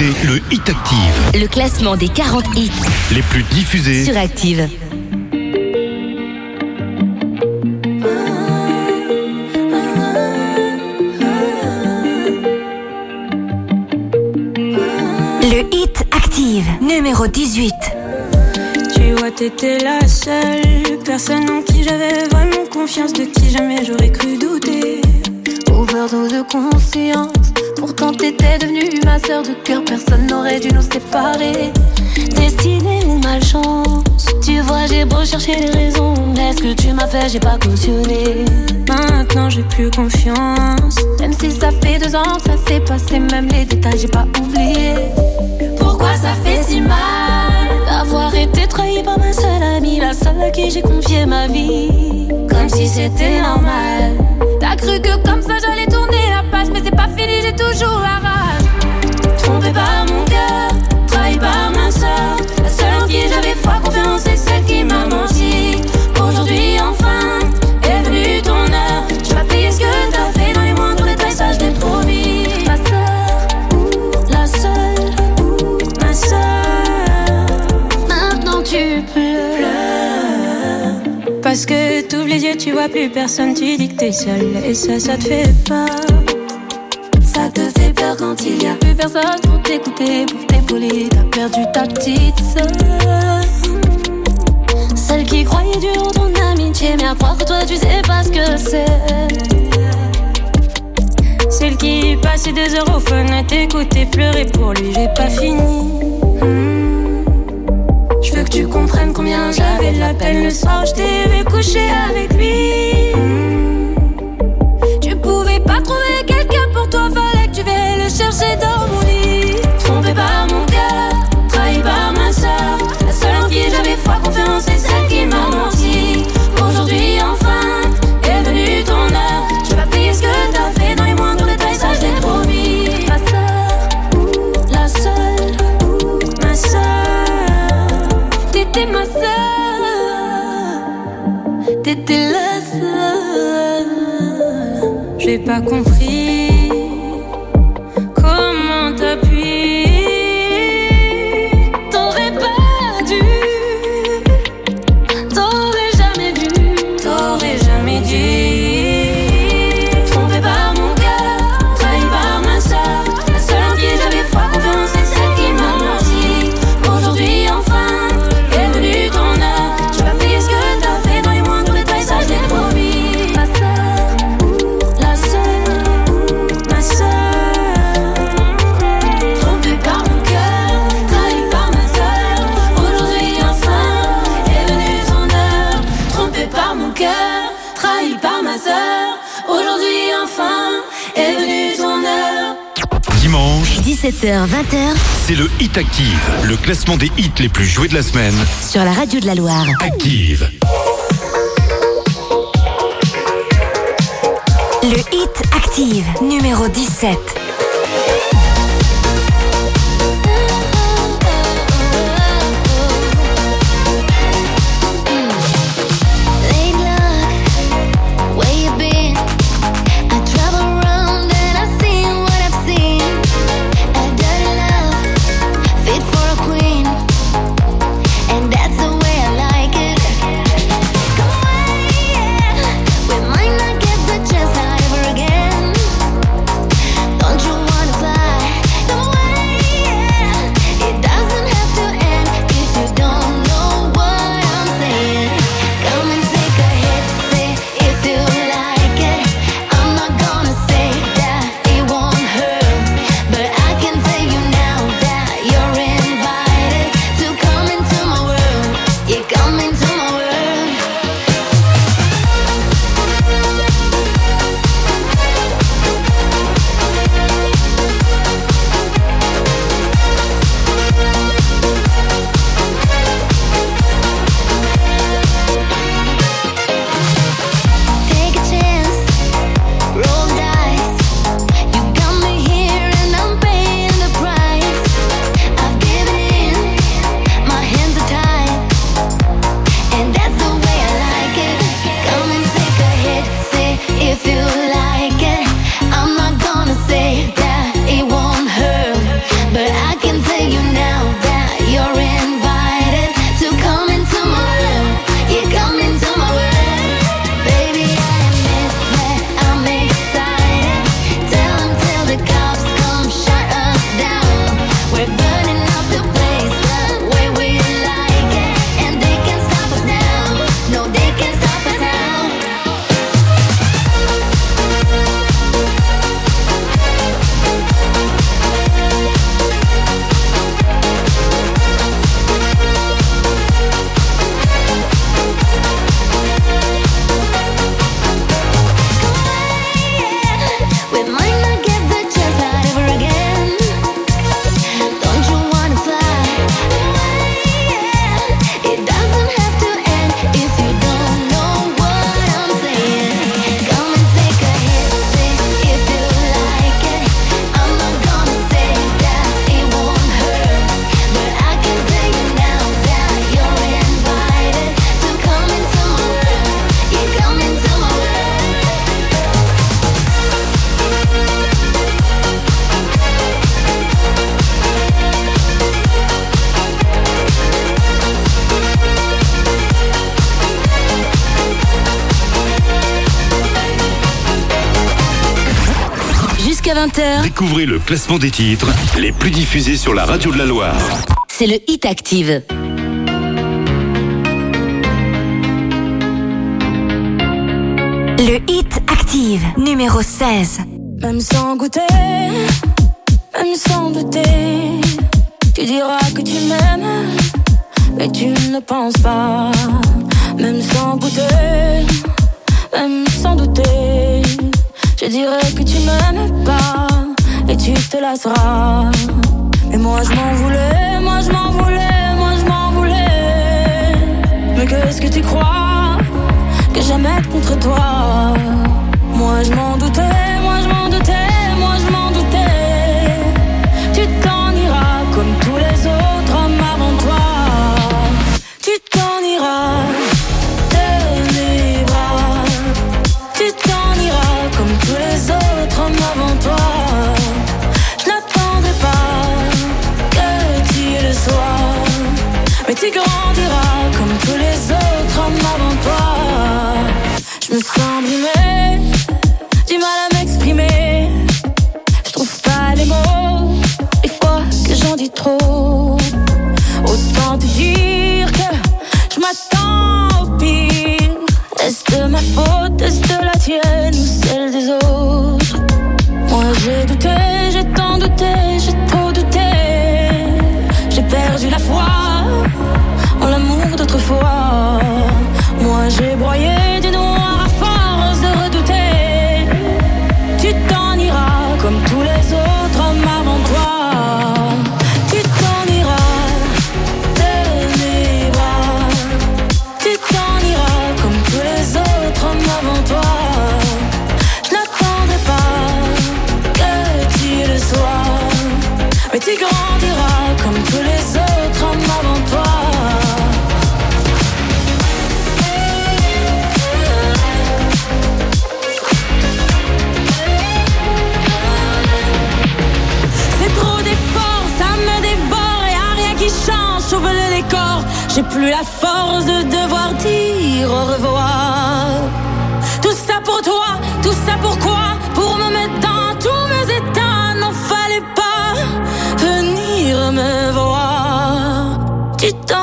Speaker 5: écoutez le Hit Active,
Speaker 2: Le classement des 40 hits
Speaker 5: les plus diffusés.
Speaker 2: sur Active. Le Hit Active, numéro 18.
Speaker 12: Tu vois, t'étais la seule personne en qui j'avais vraiment confiance, de qui jamais j'aurais cru douter.
Speaker 3: Overdose de conscience. Pourtant t'étais devenue ma sœur de cœur, personne n'aurait dû nous séparer. Destinée ou malchance, tu vois j'ai beau chercher les raisons, mais ce que tu m'as fait? J'ai pas cautionné.
Speaker 12: Maintenant j'ai plus confiance.
Speaker 3: Même si ça fait deux ans que ça s'est passé, même les détails j'ai pas oublié. Pourquoi ça fait si mal? Été trahi par ma seule amie, la seule à qui j'ai confié ma vie, comme si c'était normal. T'as cru que comme ça j'allais tourner la page, mais c'est pas fini, j'ai toujours la rage. Trompé par mon cœur, trahi par ma soeur, la seule en qui j'avais foi, confiance,
Speaker 12: Parce que t'ouvres les yeux, tu vois plus personne, tu dis que t'es seule. Et ça, ça te fait peur.
Speaker 3: Ça te fait peur quand il y a plus personne pour t'écouter, pour t'épauler. T'as perdu ta petite sœur. Celle qui croyait dur en ton amitié, mais à croire que toi tu sais pas ce que c'est.
Speaker 12: Celle qui passait des heures au fun à t'écouter pleurer pour lui, j'ai pas fini.
Speaker 3: Tu comprennes combien j'avais de la peine le soir, je t'ai vu coucher avec lui. Tu pouvais pas trouver quelqu'un pour toi, fallait que tu viennes le chercher dans mon pas
Speaker 12: compris
Speaker 3: 20 heures. c'est
Speaker 5: le Hit Active, le classement des hits les plus joués de la semaine.
Speaker 2: Sur la radio de la Loire.
Speaker 5: Active.
Speaker 2: Le Hit Active, numéro 17.
Speaker 5: Découvrez le classement des titres les plus diffusés sur la radio de la Loire.
Speaker 2: C'est le Hit Active. Le Hit Active, numéro 16.
Speaker 22: Même sans goûter, même sans douter, tu diras que tu m'aimes, mais tu ne penses pas. Même sans goûter, même sans douter, je dirais que tu m'aimes pas et tu te lasseras. Mais moi je m'en voulais, moi je m'en voulais, moi je m'en voulais. Mais qu'est-ce que tu crois? Que j'aimais contre toi? Moi je m'en doutais, tu comme tous les autres hommes avant toi. Je me sens brimée, du mal à m'exprimer. Je trouve pas les mots, des fois que j'en dis trop. Autant te dire que je m'attends au pire. Est-ce de ma faute, est-ce de la tienne ou celle des autres? Moi j'ai douté, j'ai tant douté, j'ai trop douté. J'ai perdu la foi en Moi j'ai broyé plus la force de devoir dire au revoir. Tout ça pour toi, tout ça pourquoi Pour me mettre dans tous mes états, n'en fallait pas venir me voir. Tu t'en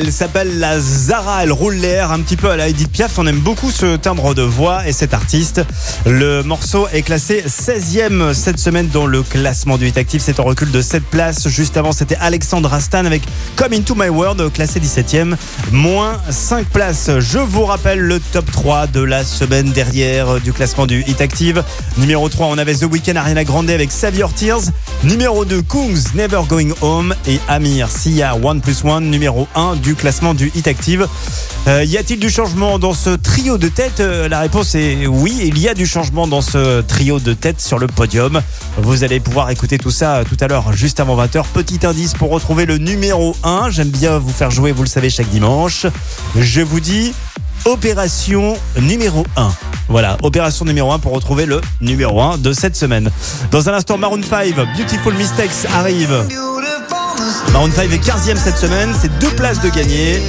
Speaker 1: Elle s'appelle la Zara, elle roule l'air un petit peu à la Edith Piaf. On aime beaucoup ce timbre de voix et cet artiste. Le morceau est classé 16e cette semaine dans le classement du Hit Active. C'est en recul de 7 places. Juste avant, c'était Alexandre Astan avec Come Into My World, classé 17e. Moins 5 places. Je vous rappelle le top 3 de la semaine derrière du classement du Hit Active. Numéro 3, on avait The Weeknd Ariana Grande avec Save Tears. Numéro 2, Kungs Never Going Home. Et Amir Sia One Plus One, numéro 1 du classement du Hit Active. Euh, y a-t-il du changement dans ce trio de tête? Euh, La réponse est oui, il y a du changement dans ce trio de tête sur le podium. Vous allez pouvoir écouter tout ça tout à l'heure, juste avant 20h. Petit indice pour retrouver le numéro 1. J'aime bien vous faire jouer, vous le savez, chaque dimanche. Je vous dis opération numéro 1. Voilà, opération numéro 1 pour retrouver le numéro 1 de cette semaine. Dans un instant, Maroon 5, Beautiful Mistakes arrive. Maroon 5 est 15e cette semaine, c'est deux places de gagner.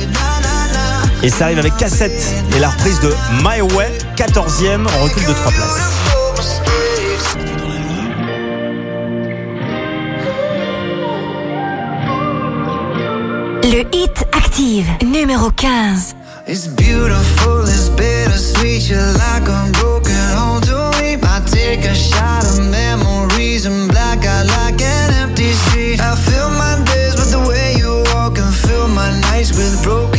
Speaker 1: Et ça arrive avec cassette et la reprise de My Way, 14e, en recul de 3 places.
Speaker 2: Le Hit Active, numéro 15.
Speaker 6: It's beautiful, it's bittersweet. You're like a broken home to me. I take a shot of memories and black out like an broken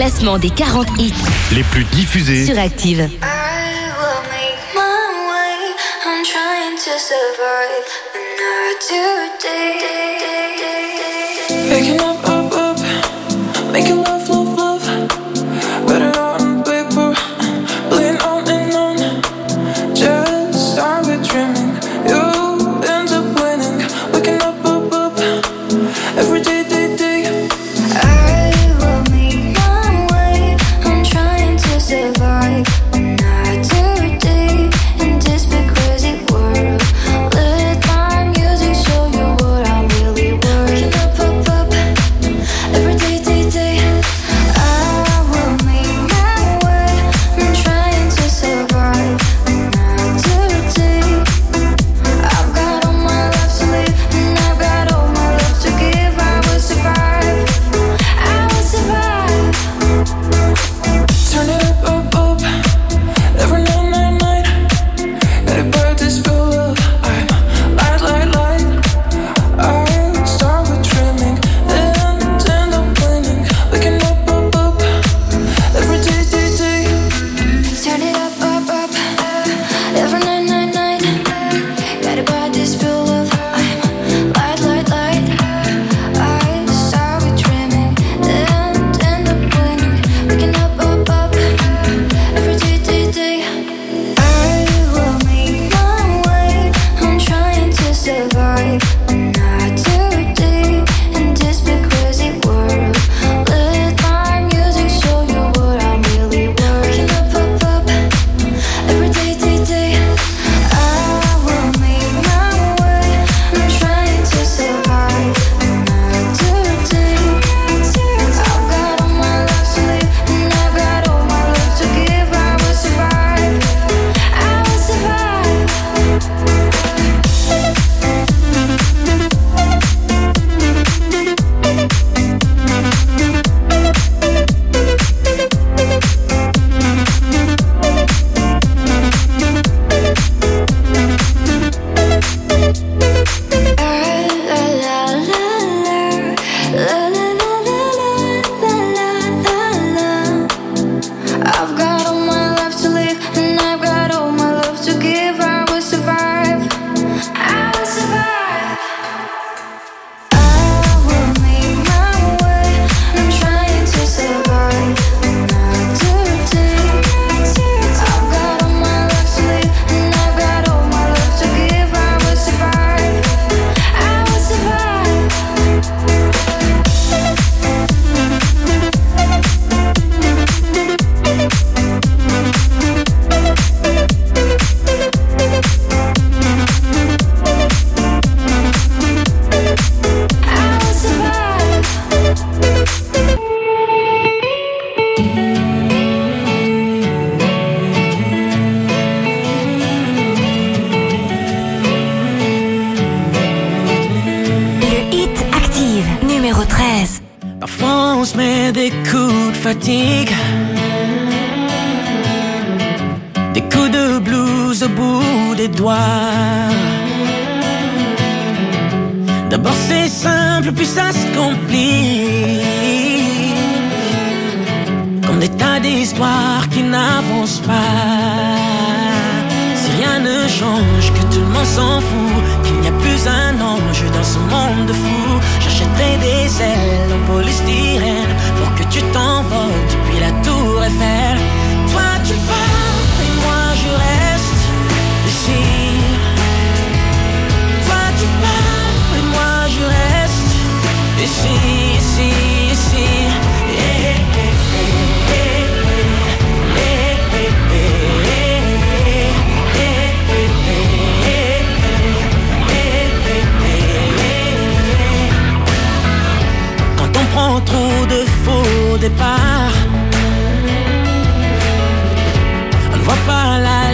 Speaker 14: classement des 40 hits
Speaker 5: les plus diffusés.
Speaker 14: sur Active.
Speaker 2: I
Speaker 15: Des coups de blues au bout des doigts. D'abord c'est simple, puis ça se complique. Comme des tas d'histoires qui n'avancent pas. Si rien ne change, que tout le monde s'en fout, qu'il n'y a plus un ange dans ce monde de fous. J'achèterai des ailes en polystyrène tu t'envoles depuis la tour Eiffel. Toi tu pars et moi je reste ici. Toi tu pars et moi je reste ici, ici, ici. Hey, hey, hey, prend trop de faux départ. On ne voit pas la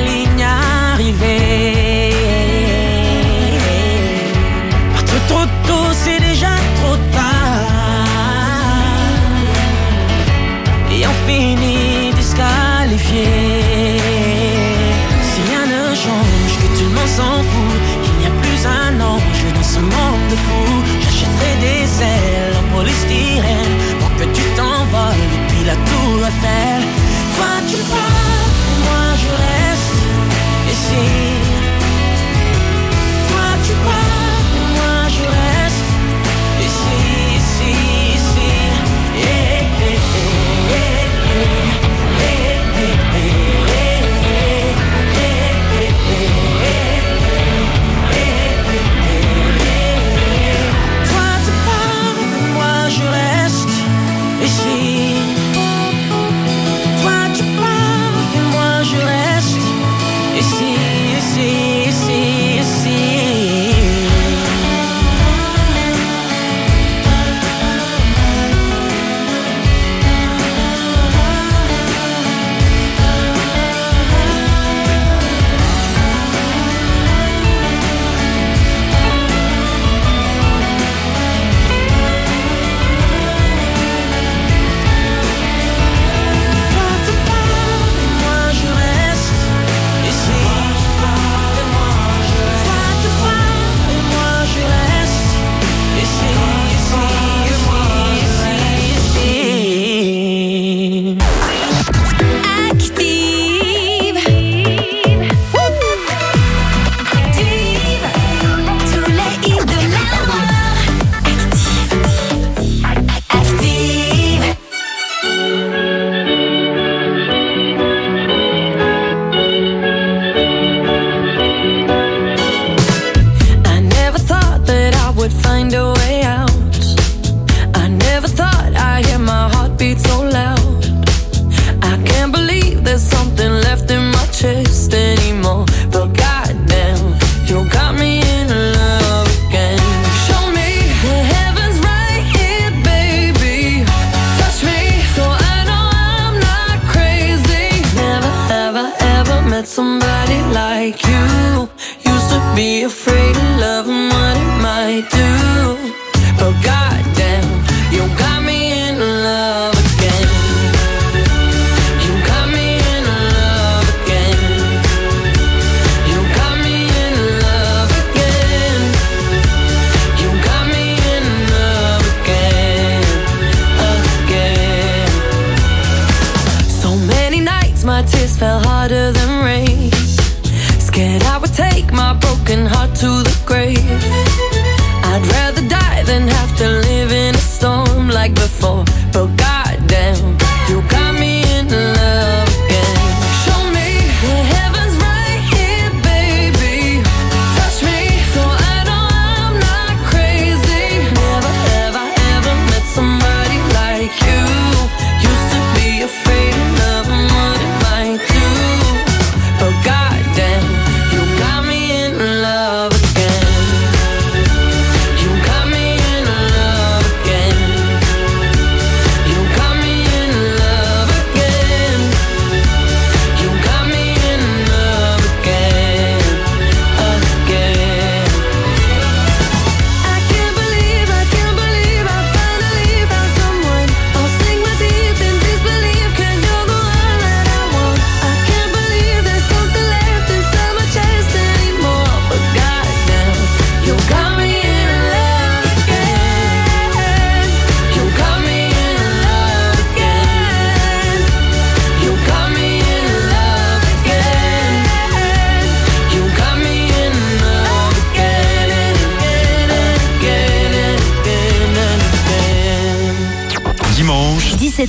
Speaker 12: my tears fell harder than rain. Scared I would take my broken heart to the grave. I'd rather die than have to live in a storm like before. But God.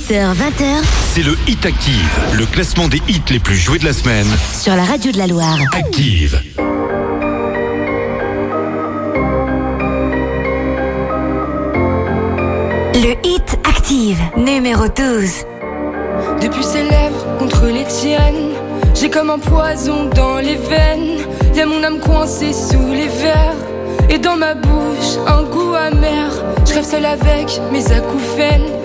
Speaker 2: 17h, 20h
Speaker 5: C'est le Hit Active, le classement des hits les plus joués de la semaine.
Speaker 2: sur la radio de la Loire.
Speaker 5: Active.
Speaker 2: Le hit active, numéro 12.
Speaker 12: Depuis ses lèvres contre les tiennes, j'ai comme un poison dans les veines. Y'a mon âme coincée sous les verres. Et dans ma bouche, un goût amer. Je rêve seule avec mes acouphènes.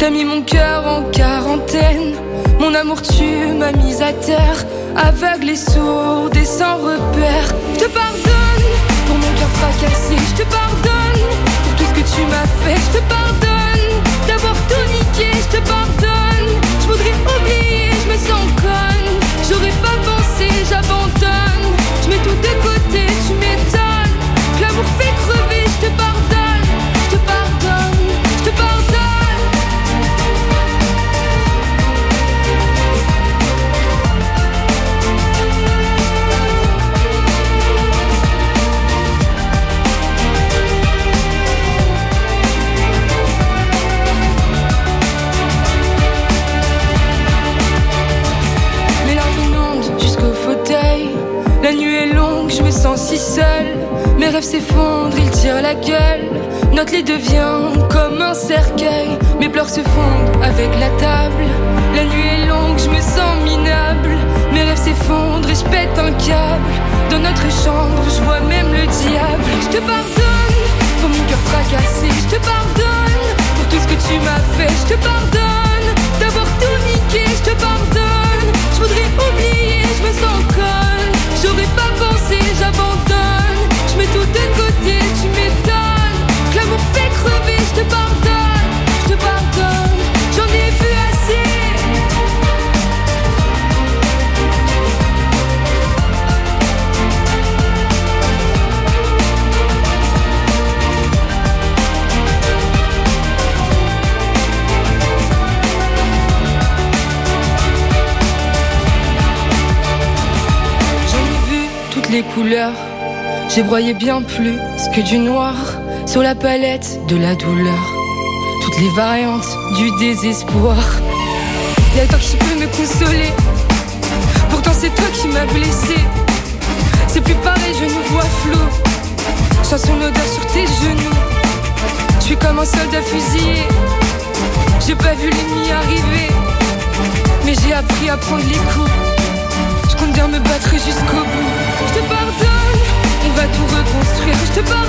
Speaker 12: T'as mis mon cœur en quarantaine. Mon amour, tu m'as mise à terre. Aveugle et sourde et sans repère. Je te pardonne pour mon cœur fracassé. Je te pardonne pour tout ce que tu m'as fait. Je te pardonne d'avoir tout niqué. Je te pardonne. Je voudrais oublier, je me sens conne. J'aurais pas pensé, j'abandonne. Je mets tout de côté, tu m'étonnes. La nuit est longue, je me sens si seule. Mes rêves s'effondrent, ils tirent la gueule. Notre lit devient comme un cercueil. Mes pleurs se fondent avec la table. La nuit est longue, je me sens minable. Mes rêves s'effondrent et je pète un câble. Dans notre chambre, je vois même le diable. Je te pardonne pour mon cœur fracassé. Je te pardonne pour tout ce que tu m'as fait. Je te pardonne d'avoir tout niqué. Je te pardonne. Je voudrais oublier, je me sens conne. J'aurais pas pensé, j'abandonne. Je mets tout de côté, tu m'étonnes. Que l'amour fait crever, je te pardonne. Je te pardonne, j'en ai les couleurs. J'ai broyé bien plus que du noir sur la palette de la douleur. Toutes les variantes du désespoir. Y'a toi qui peux me consoler. Pourtant c'est toi qui m'as blessé. C'est plus pareil, je nous vois flou. Je sens son odeur sur tes genoux. Je suis comme un soldat fusillé. J'ai pas vu l'ennemi arriver. Mais j'ai appris à prendre les coups. Je compte bien me battre jusqu'au bout. Je te pardonne, on va tout reconstruire. Je te pardonne,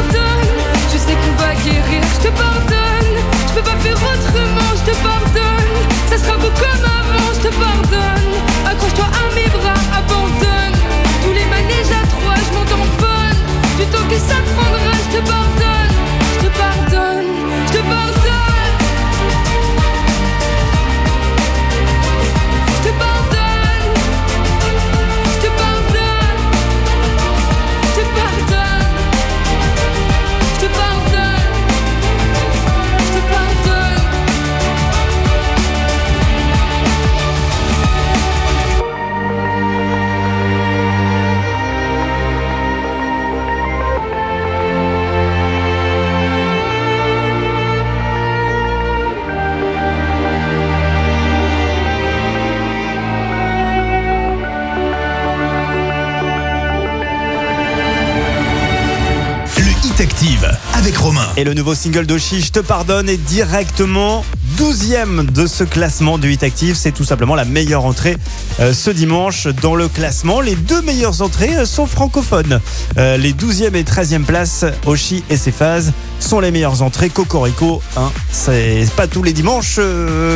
Speaker 17: le
Speaker 1: nouveau single d'Oshi, Je te pardonne, est directement 12e de ce classement du Hit Active. C'est tout simplement la meilleure entrée euh, ce dimanche dans le classement. Les deux meilleures entrées euh, sont francophones. Euh, les 12e et 13e places, Oshi et ses phases, sont les meilleures entrées. Cocorico, hein, c'est pas tous les dimanches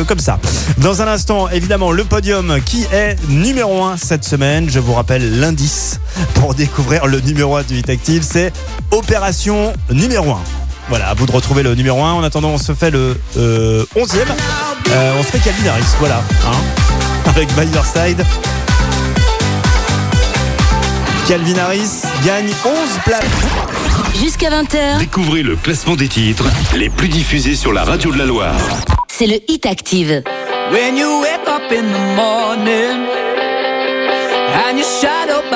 Speaker 1: comme ça. Dans un instant, évidemment, le podium qui est numéro 1 cette semaine. Je vous rappelle l'indice pour découvrir le numéro 1 du Hit Active, c'est Opération numéro 1. Voilà, à vous de retrouver le numéro 1. En attendant, on se fait le euh, 11e. Euh, on se fait Calvin Harris, voilà. hein, avec By Your Side. Calvin Harris gagne 11 places.
Speaker 2: Jusqu'à 20h,
Speaker 5: Découvrez le classement des titres les plus diffusés sur la radio de la Loire.
Speaker 2: c'est le Hit Active.
Speaker 15: When you wake up in the morning and you're shadowed by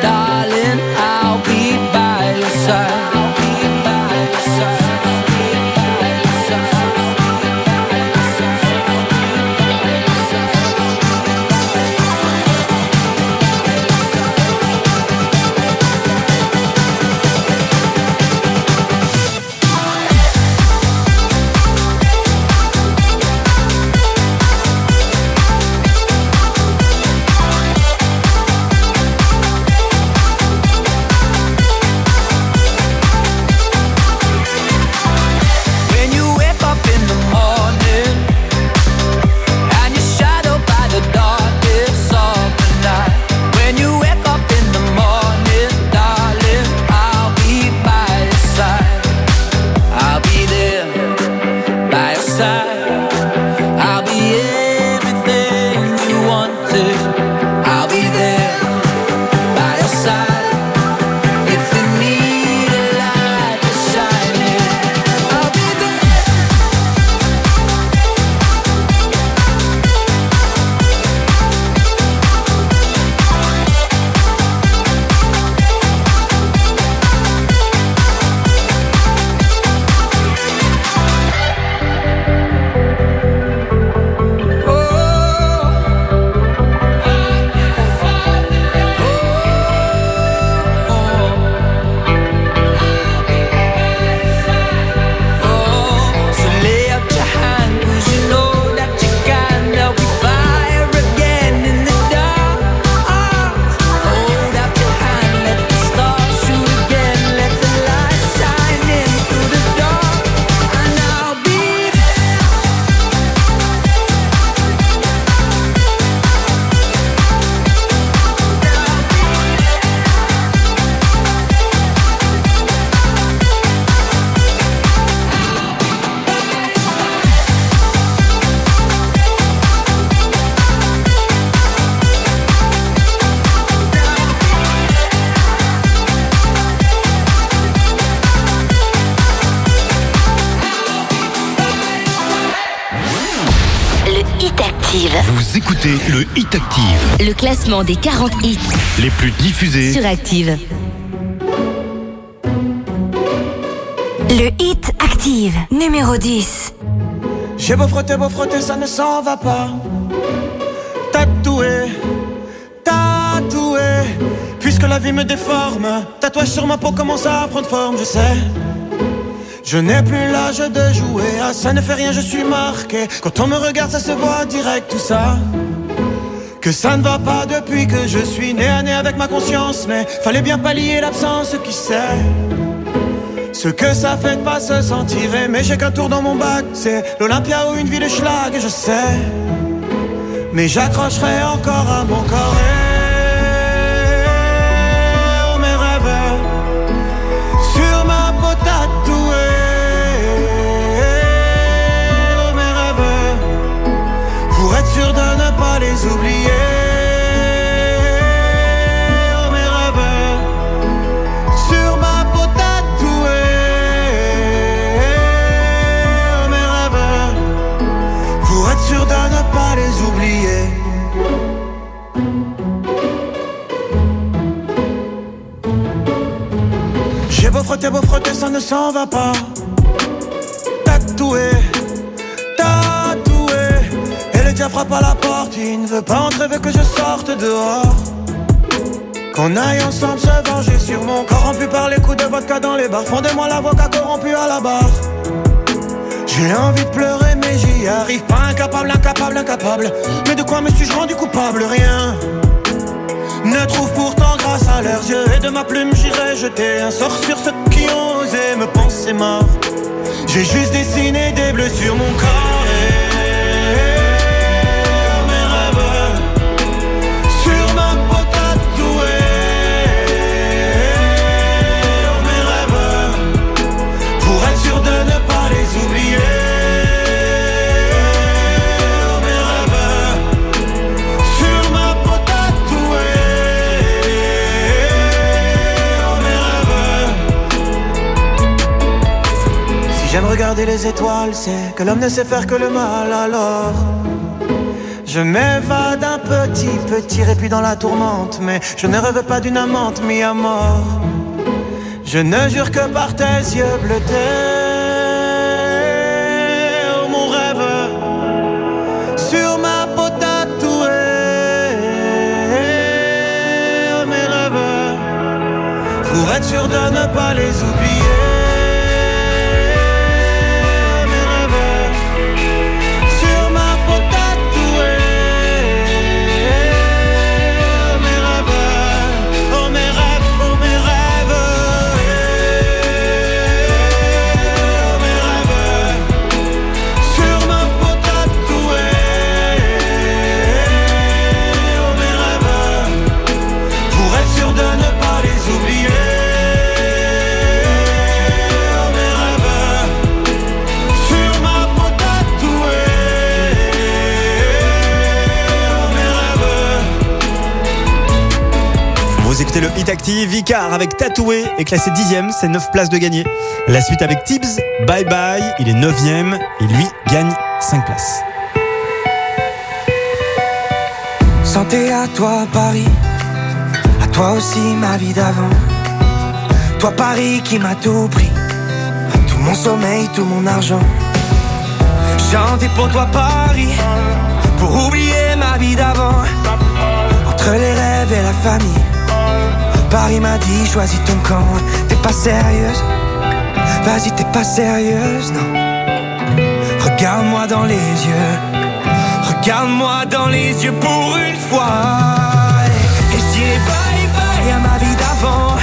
Speaker 5: Écoutez le Hit Active,
Speaker 7: Le classement des 40 hits
Speaker 5: les plus diffusés.
Speaker 7: sur Active. Le hit Active, numéro 10.
Speaker 9: J'ai beau frotter, beau frotter, ça ne s'en va pas. Tatoué, tatoué. Puisque la vie me déforme, tatouage sur ma peau commence à prendre forme, je sais. Je n'ai plus l'âge de jouer, ah ça ne fait rien, je suis marqué. Quand on me regarde, ça se voit direct tout ça. Que ça ne va pas depuis que je suis né à nez avec ma conscience, mais fallait bien pallier l'absence qui sait. Ce que ça fait de pas se sentir aimé, j'ai qu'un tour dans mon bac, c'est l'Olympia ou une ville schlag, je sais. Mais j'accrocherai encore à mon corps J'ai beau frotter, ça ne s'en va pas. Tatoué, tatoué. Et le diable frappe à la porte, il ne veut pas entrer, veut que je sorte dehors. Qu'on aille ensemble se venger sur mon corrompu par les coups de vodka dans les bars. Fondez-moi l'avocat corrompu à la barre. J'ai envie de pleurer, mais j'y arrive pas. Incapable, incapable, incapable. Mais de quoi me suis-je rendu coupable? Rien. Ne trouve pourtant grâce à leurs yeux. Et de ma plume, j'irai jeter un sort sur ceux J'ai juste dessiné des bleus sur mon corps. J'aime regarder les étoiles, c'est que l'homme ne sait faire que le mal alors. Je m'évade un petit, petit répit dans la tourmente, mais je ne rêve pas d'une amante mis à mort. Je ne jure que par tes yeux bleutés, oh mon rêve, sur ma peau tatouée, oh mes rêves, pour être sûr de ne pas les oublier.
Speaker 1: Écoutez le Hit Active, Vicar avec Tatoué est classé 10ème, c'est 9 places de gagner. La suite avec Tibbs, Bye Bye, il est 9ème et lui gagne 5 places.
Speaker 23: Santé à toi Paris, à toi aussi ma vie d'avant. Toi Paris qui m'a tout pris, tout mon sommeil, tout mon argent. Chanter pour toi Paris, pour oublier ma vie d'avant. Entre les rêves et la famille, Paris m'a dit choisis ton camp. T'es pas sérieuse, vas-y t'es pas sérieuse, non. Regarde-moi dans les yeux. Regarde-moi dans les yeux pour une fois Et je dirai bye bye à ma vie d'avant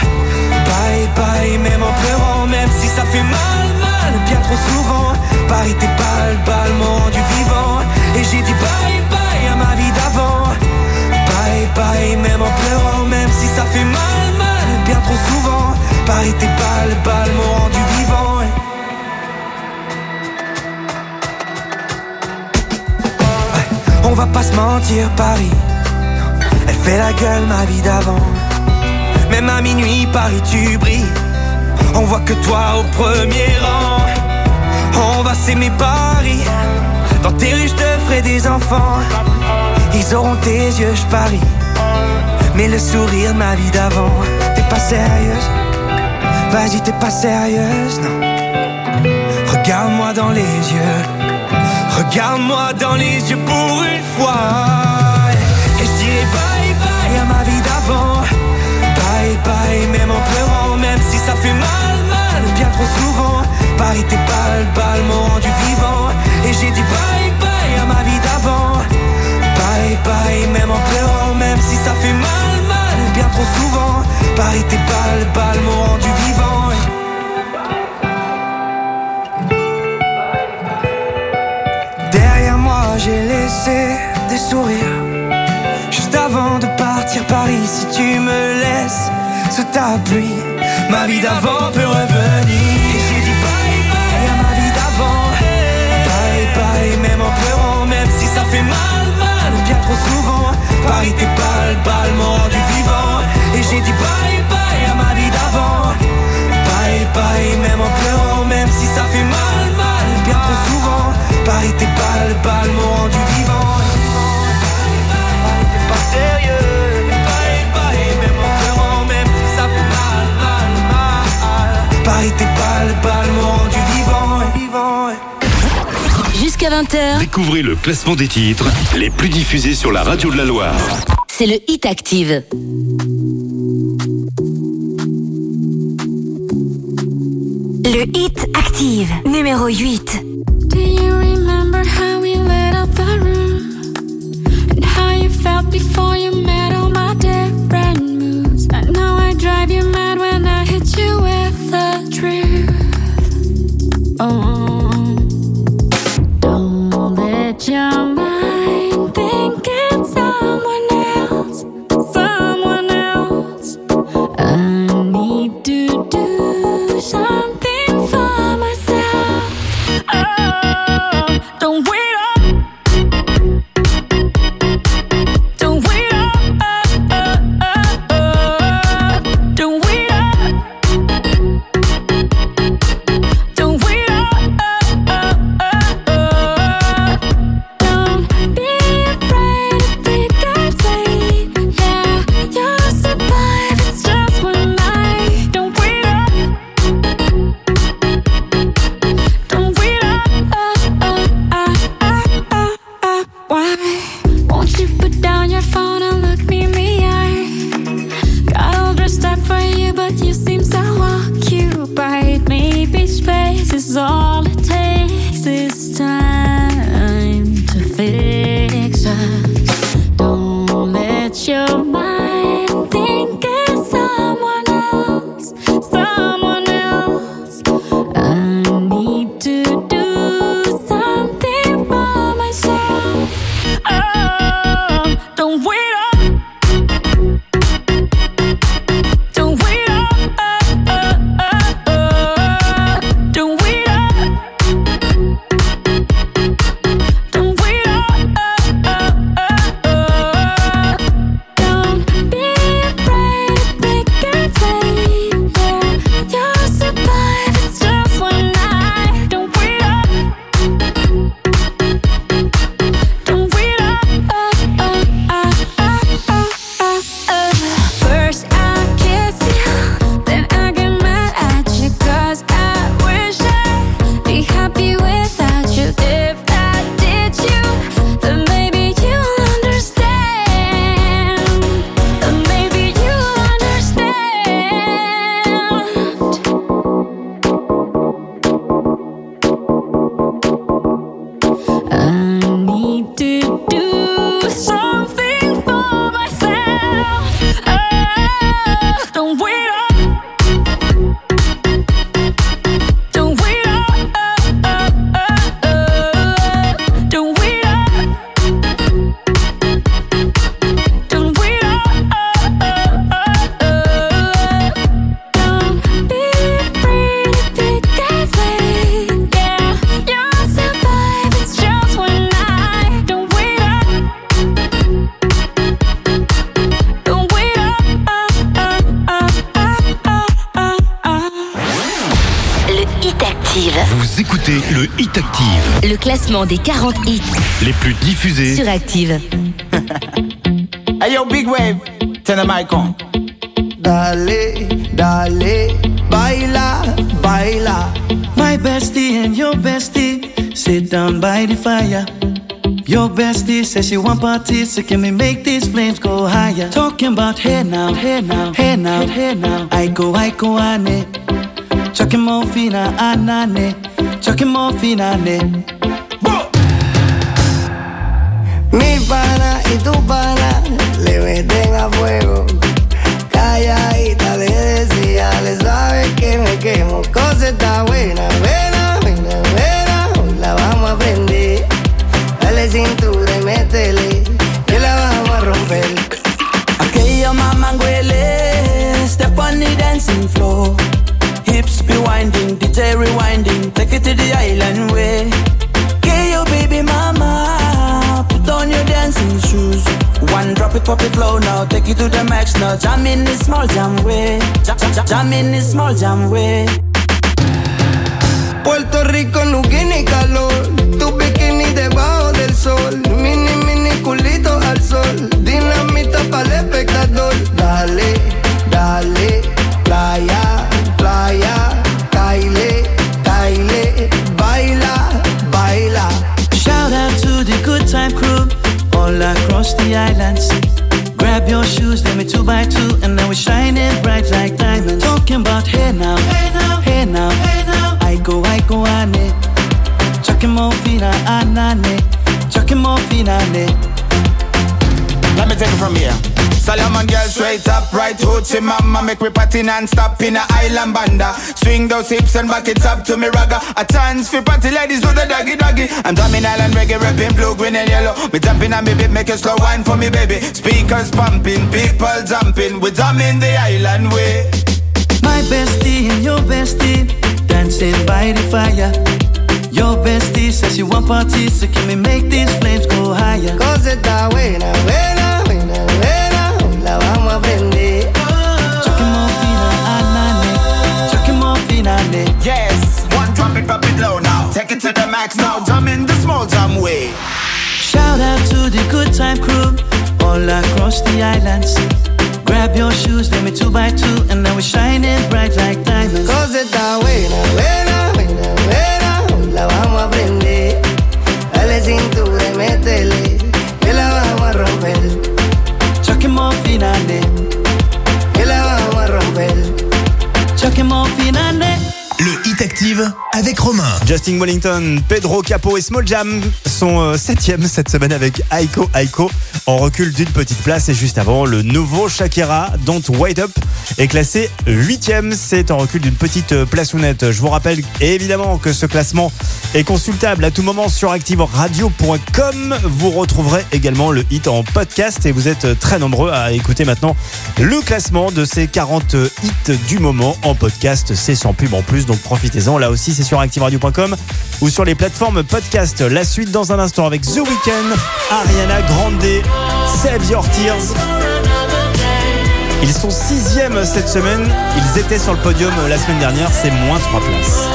Speaker 23: Bye bye même en pleurant Même si ça fait mal mal bien trop souvent Paris t'es balle balle m'ont rendu vivant Et j'ai dit bye bye Bye bye même en pleurant Même si ça fait mal mal bien trop souvent Paris t'es balle balle m'ont rendu vivant On va pas se mentir, Paris. Elle fait la gueule, ma vie d'avant. Même à minuit, Paris, tu brilles. On voit que toi au premier rang. On va s'aimer, Paris. Dans tes rues, je te ferai des enfants. Ils auront tes yeux, je parie. Mais le sourire de ma vie d'avant. T'es pas sérieuse Vas-y, t'es pas sérieuse, non. Regarde-moi dans les yeux. Regarde-moi dans les yeux pour une fois. Et je dirai bye bye à ma vie d'avant. Bye bye, même en pleurant, même si ça fait mal, mal, bien trop souvent. Paris, t'es balle, balle m'ont rendu vivant. Et j'ai dit bye bye à ma vie d'avant. Bye, même en pleurant, même si ça fait mal, mal, bien trop souvent. Paris, tes balles, balles m'ont rendu vivant. Derrière moi, j'ai laissé des sourires. Juste avant de partir Paris, si tu me laisses sous ta pluie, ma vie d'avant peut revenir. J'ai dit bye bye à ma vie d'avant. Bye même en pleurant, même si ça fait mal, bien trop souvent. Paris, tes balles, balles m'ont rendu vivant. Et j'ai dit bye bye à ma vie d'avant. Bye bye, même en pleurant, même si ça fait mal, mal, bien trop souvent. Paris, tes balles, balles m'ont rendu vivant. T'es pas sérieux. Bye bye, même en pleurant, même si ça fait mal, mal, mal. Paris, tes balles
Speaker 7: Jusqu'à 20h,
Speaker 5: Découvrez le classement des titres les plus diffusés sur la radio de la Loire.
Speaker 7: c'est le Hit Active. Le Hit Active, numéro 8.
Speaker 22: Do you remember how we lit up the room? And how you felt before you met all my different moods? I know I drive you mad when I hit you with
Speaker 5: plus
Speaker 14: sur Active.
Speaker 27: Hey yo, big wave, turn the mic on.
Speaker 4: Dale, dale, baila, baila.
Speaker 28: My bestie and your bestie sit down by the fire. Your bestie says she want parties, so can we make these flames go higher? Talking about hey now, hey now, hey now, hey now. I go, I go, ane. Chucking more fina, anane. Chucking more fina, ane.
Speaker 4: Fuego. Calladita le decía, le sabes que me quemo. Cosa está buena, buena, buena, buena. La vamos a prender. Dale cintura
Speaker 18: One it, pop it low now, take it to the max now. Jam in the small jam way, jam, jam, jam, jam in the small jam way.
Speaker 4: Puerto Rico no tiene calor, tu bikini debajo del sol, mini mini culito al sol, dinamita para el espectador. Dale, dale, playa, playa, caile, caile, baila, baila.
Speaker 28: Shout out to the good time crew all across the islands. Grab your shoes, let me two by two, and now we're shining bright like diamonds. Talking about hey now, hey now, hey now, hey now. I go, I go, ane. Chucking more fina, anane. Chucking more fina, ane.
Speaker 27: Let me take it from here. Solomon girl straight up, right hoochie mama. Make we party non-stop in a island banda. Swing those hips and back it up to me ragga. A chance for party ladies do the doggy doggy. I'm drumming island reggae, rapping blue, green and yellow. Me jumping on me beat, make a slow wine for me baby. Speakers pumping, people jumping. We drumming the island way.
Speaker 28: My bestie and your bestie dancing by the fire. Your bestie says she want parties, so can we make these flames go higher?
Speaker 4: Cosa está buena, buena, buena, buena. Hoy la vamos a prender.
Speaker 28: Chucking more fina, anane. Chucking more fina, ane.
Speaker 27: Yes, one drop it, drop it low now Take it to the max now, jam in the small jam way
Speaker 28: Shout out to the good time crew all across the islands. Grab your shoes, let me two by two, and now we're shining bright like diamonds.
Speaker 4: Cosa está buena, buena, buena, buena. Hoy la vamos a prender.
Speaker 28: nane
Speaker 17: Le Hit Active avec Romain.
Speaker 1: Justin Wellington, Pedro Capo et Small Jam sont euh, septième cette semaine avec Aiko Aiko en recul d'une petite place et juste avant le nouveau Shakira Don't Wait Up est classé huitième, c'est en recul d'une petite euh, place ou nette. Je vous rappelle évidemment que ce classement est consultable à tout moment sur activeradio.com. Vous retrouverez également le hit en podcast et vous êtes très nombreux à écouter maintenant le classement de ces 40 hits du moment en podcast. C'est sans pub en plus, donc profitez-en. Là aussi, c'est sur activeradio.com ou sur les plateformes podcast. La suite dans un instant avec The Weeknd, Ariana Grande, Save Your Tears. Ils sont sixième cette semaine. Ils étaient sur le podium la semaine dernière. C'est moins trois places.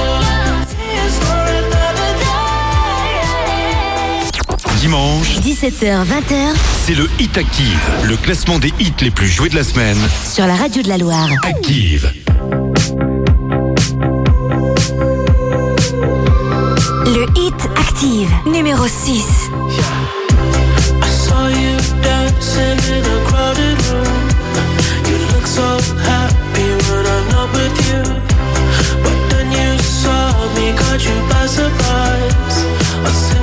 Speaker 5: Dimanche,
Speaker 14: 17h, 20h
Speaker 5: c'est le Hit Active, le classement des hits les plus joués de la semaine.
Speaker 14: sur la radio de la Loire.
Speaker 5: Active.
Speaker 14: Le hit Active, numéro 6.
Speaker 18: I saw you dancing in a crowded room. You look so happy when I'm not with you. But then you saw me, caught you by surprise.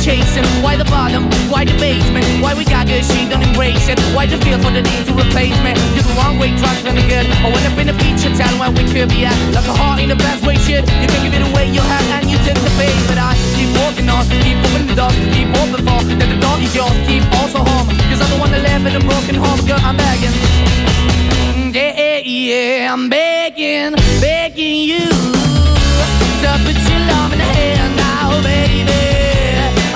Speaker 6: chasing, why the bottom, why the basement, why we got good, she don't embrace it. Why the feel for the need to replace me? You're the wrong way, trying to good. I went up in the feature town where we could be at. Like a heart in the best way, shit. You can give it away, you have, and you take the bait. But I keep walking on, keep opening the door, keep open for that the door is yours, keep also home. Cause I'm the one that live in a broken home, girl, I'm begging. Mm, yeah, yeah, yeah, I'm begging, begging you to put your love in the hand.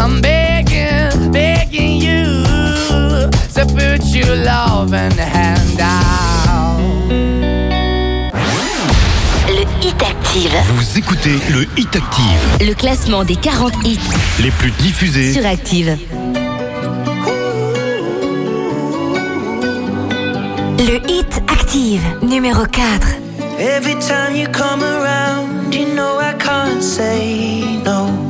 Speaker 6: I'm begging, begging you to put your loving hand out.
Speaker 2: Le Hit Active.
Speaker 5: Vous écoutez le Hit Active,
Speaker 2: Le classement des 40 hits
Speaker 5: les plus diffusés.
Speaker 2: sur Active. Le Hit Active, numéro 4.
Speaker 29: Every time you come around, you know I can't say no.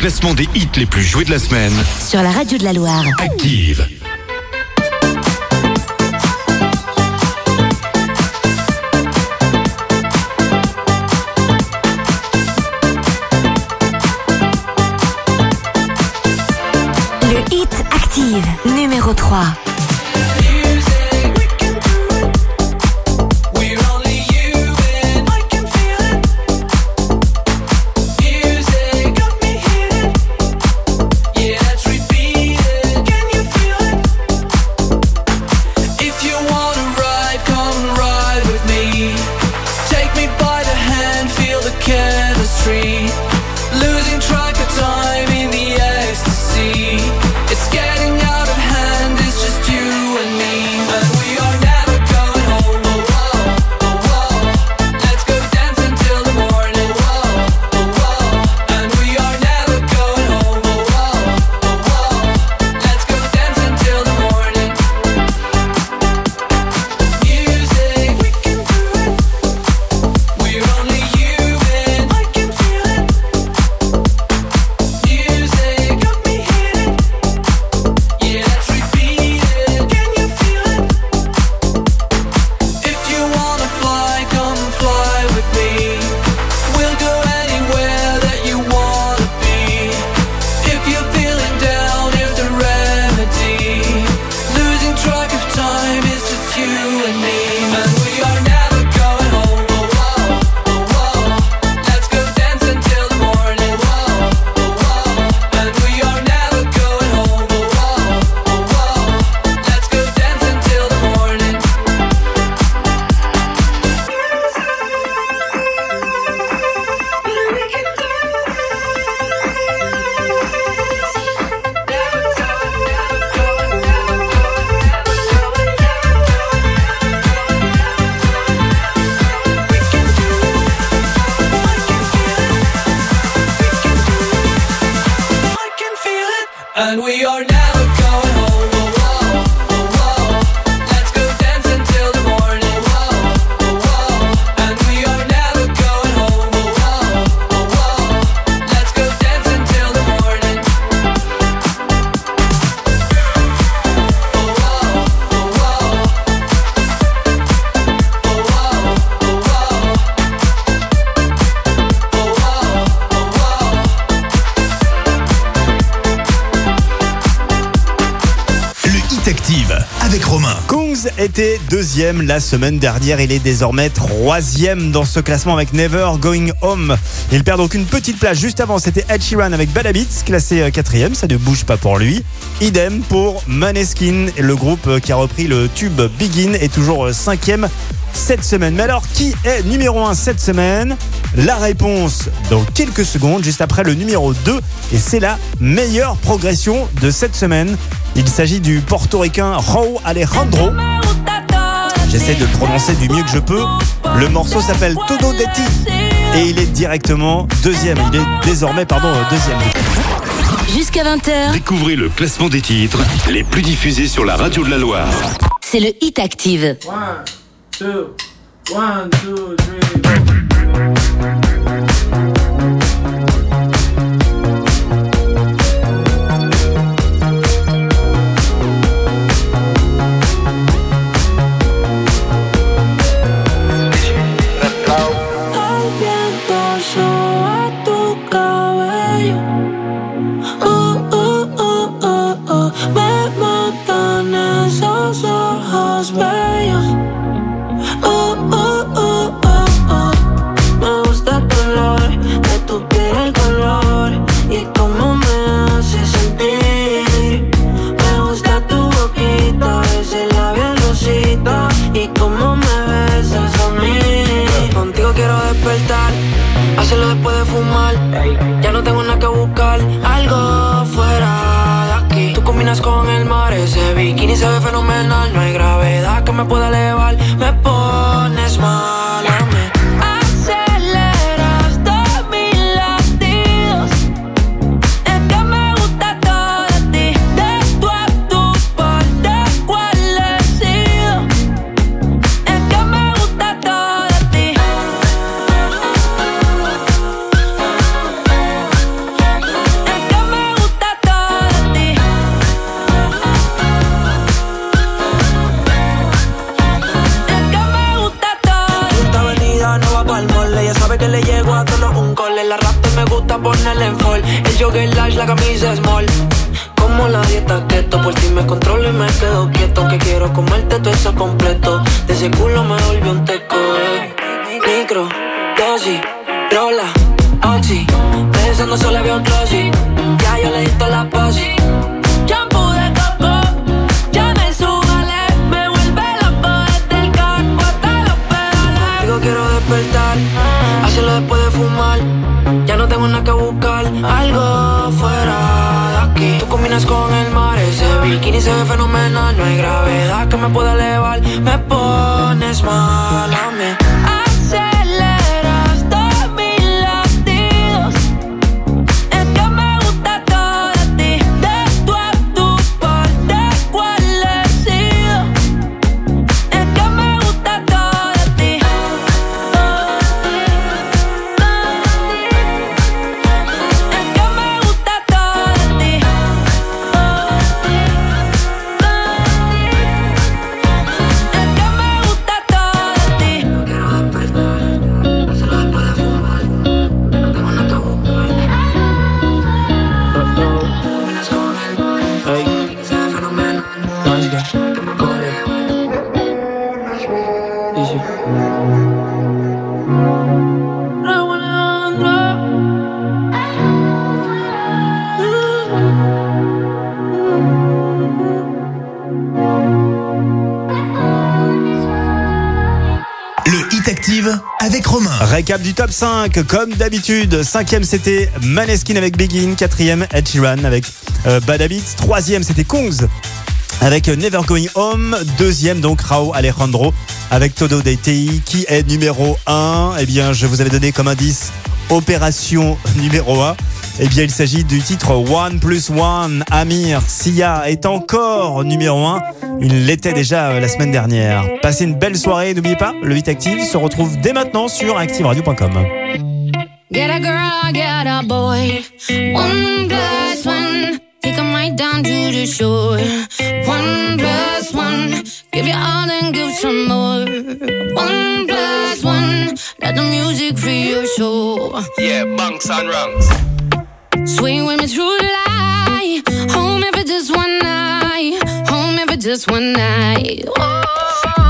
Speaker 15: classement des hits les plus joués de la semaine.
Speaker 14: Sur la radio de la Loire.
Speaker 15: Active.
Speaker 1: deuxième la semaine dernière. Il est désormais troisième dans ce classement avec Never Going Home. Il perd donc une petite place juste avant. C'était Ed Sheeran avec Bad Habits, classé euh, quatrième. Ça ne bouge pas pour lui. Idem pour Maneskin, le groupe euh, qui a repris le tube Begin est toujours euh, cinquième cette semaine. Mais alors, qui est numéro 1 cette semaine? La réponse dans quelques secondes, juste après le numéro 2. Et c'est la meilleure progression de cette semaine. Il s'agit du portoricain Raúl Alejandro. J'essaie de prononcer du mieux que je peux. Le morceau s'appelle Todo Detti et il est directement deuxième. Il est désormais, pardon, euh, deuxième.
Speaker 14: Jusqu'à 20h.
Speaker 15: Découvrez le classement des titres les plus diffusés sur la radio de la Loire.
Speaker 14: C'est le Hit Active.
Speaker 30: One, two, one, two, three,
Speaker 1: Récap du top 5, comme d'habitude. Cinquième, c'était Maneskin avec Begin. Quatrième, Ed Sheeran avec euh, Bad Habits. Troisième, c'était Kongs avec euh, Never Going Home. Deuxième, donc Rao Alejandro avec Todo DTI. Qui est numéro 1 Eh bien, je vous avais donné comme indice Opération numéro 1. Eh bien, il s'agit du titre One plus One. Amir Sia est encore numéro 1 il l'était déjà euh, la semaine dernière. Passez une belle soirée, n'oubliez pas, le 8 Active se retrouve dès maintenant sur activeradio.com.
Speaker 22: just one night. Oh.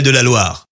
Speaker 31: De la
Speaker 17: Loire.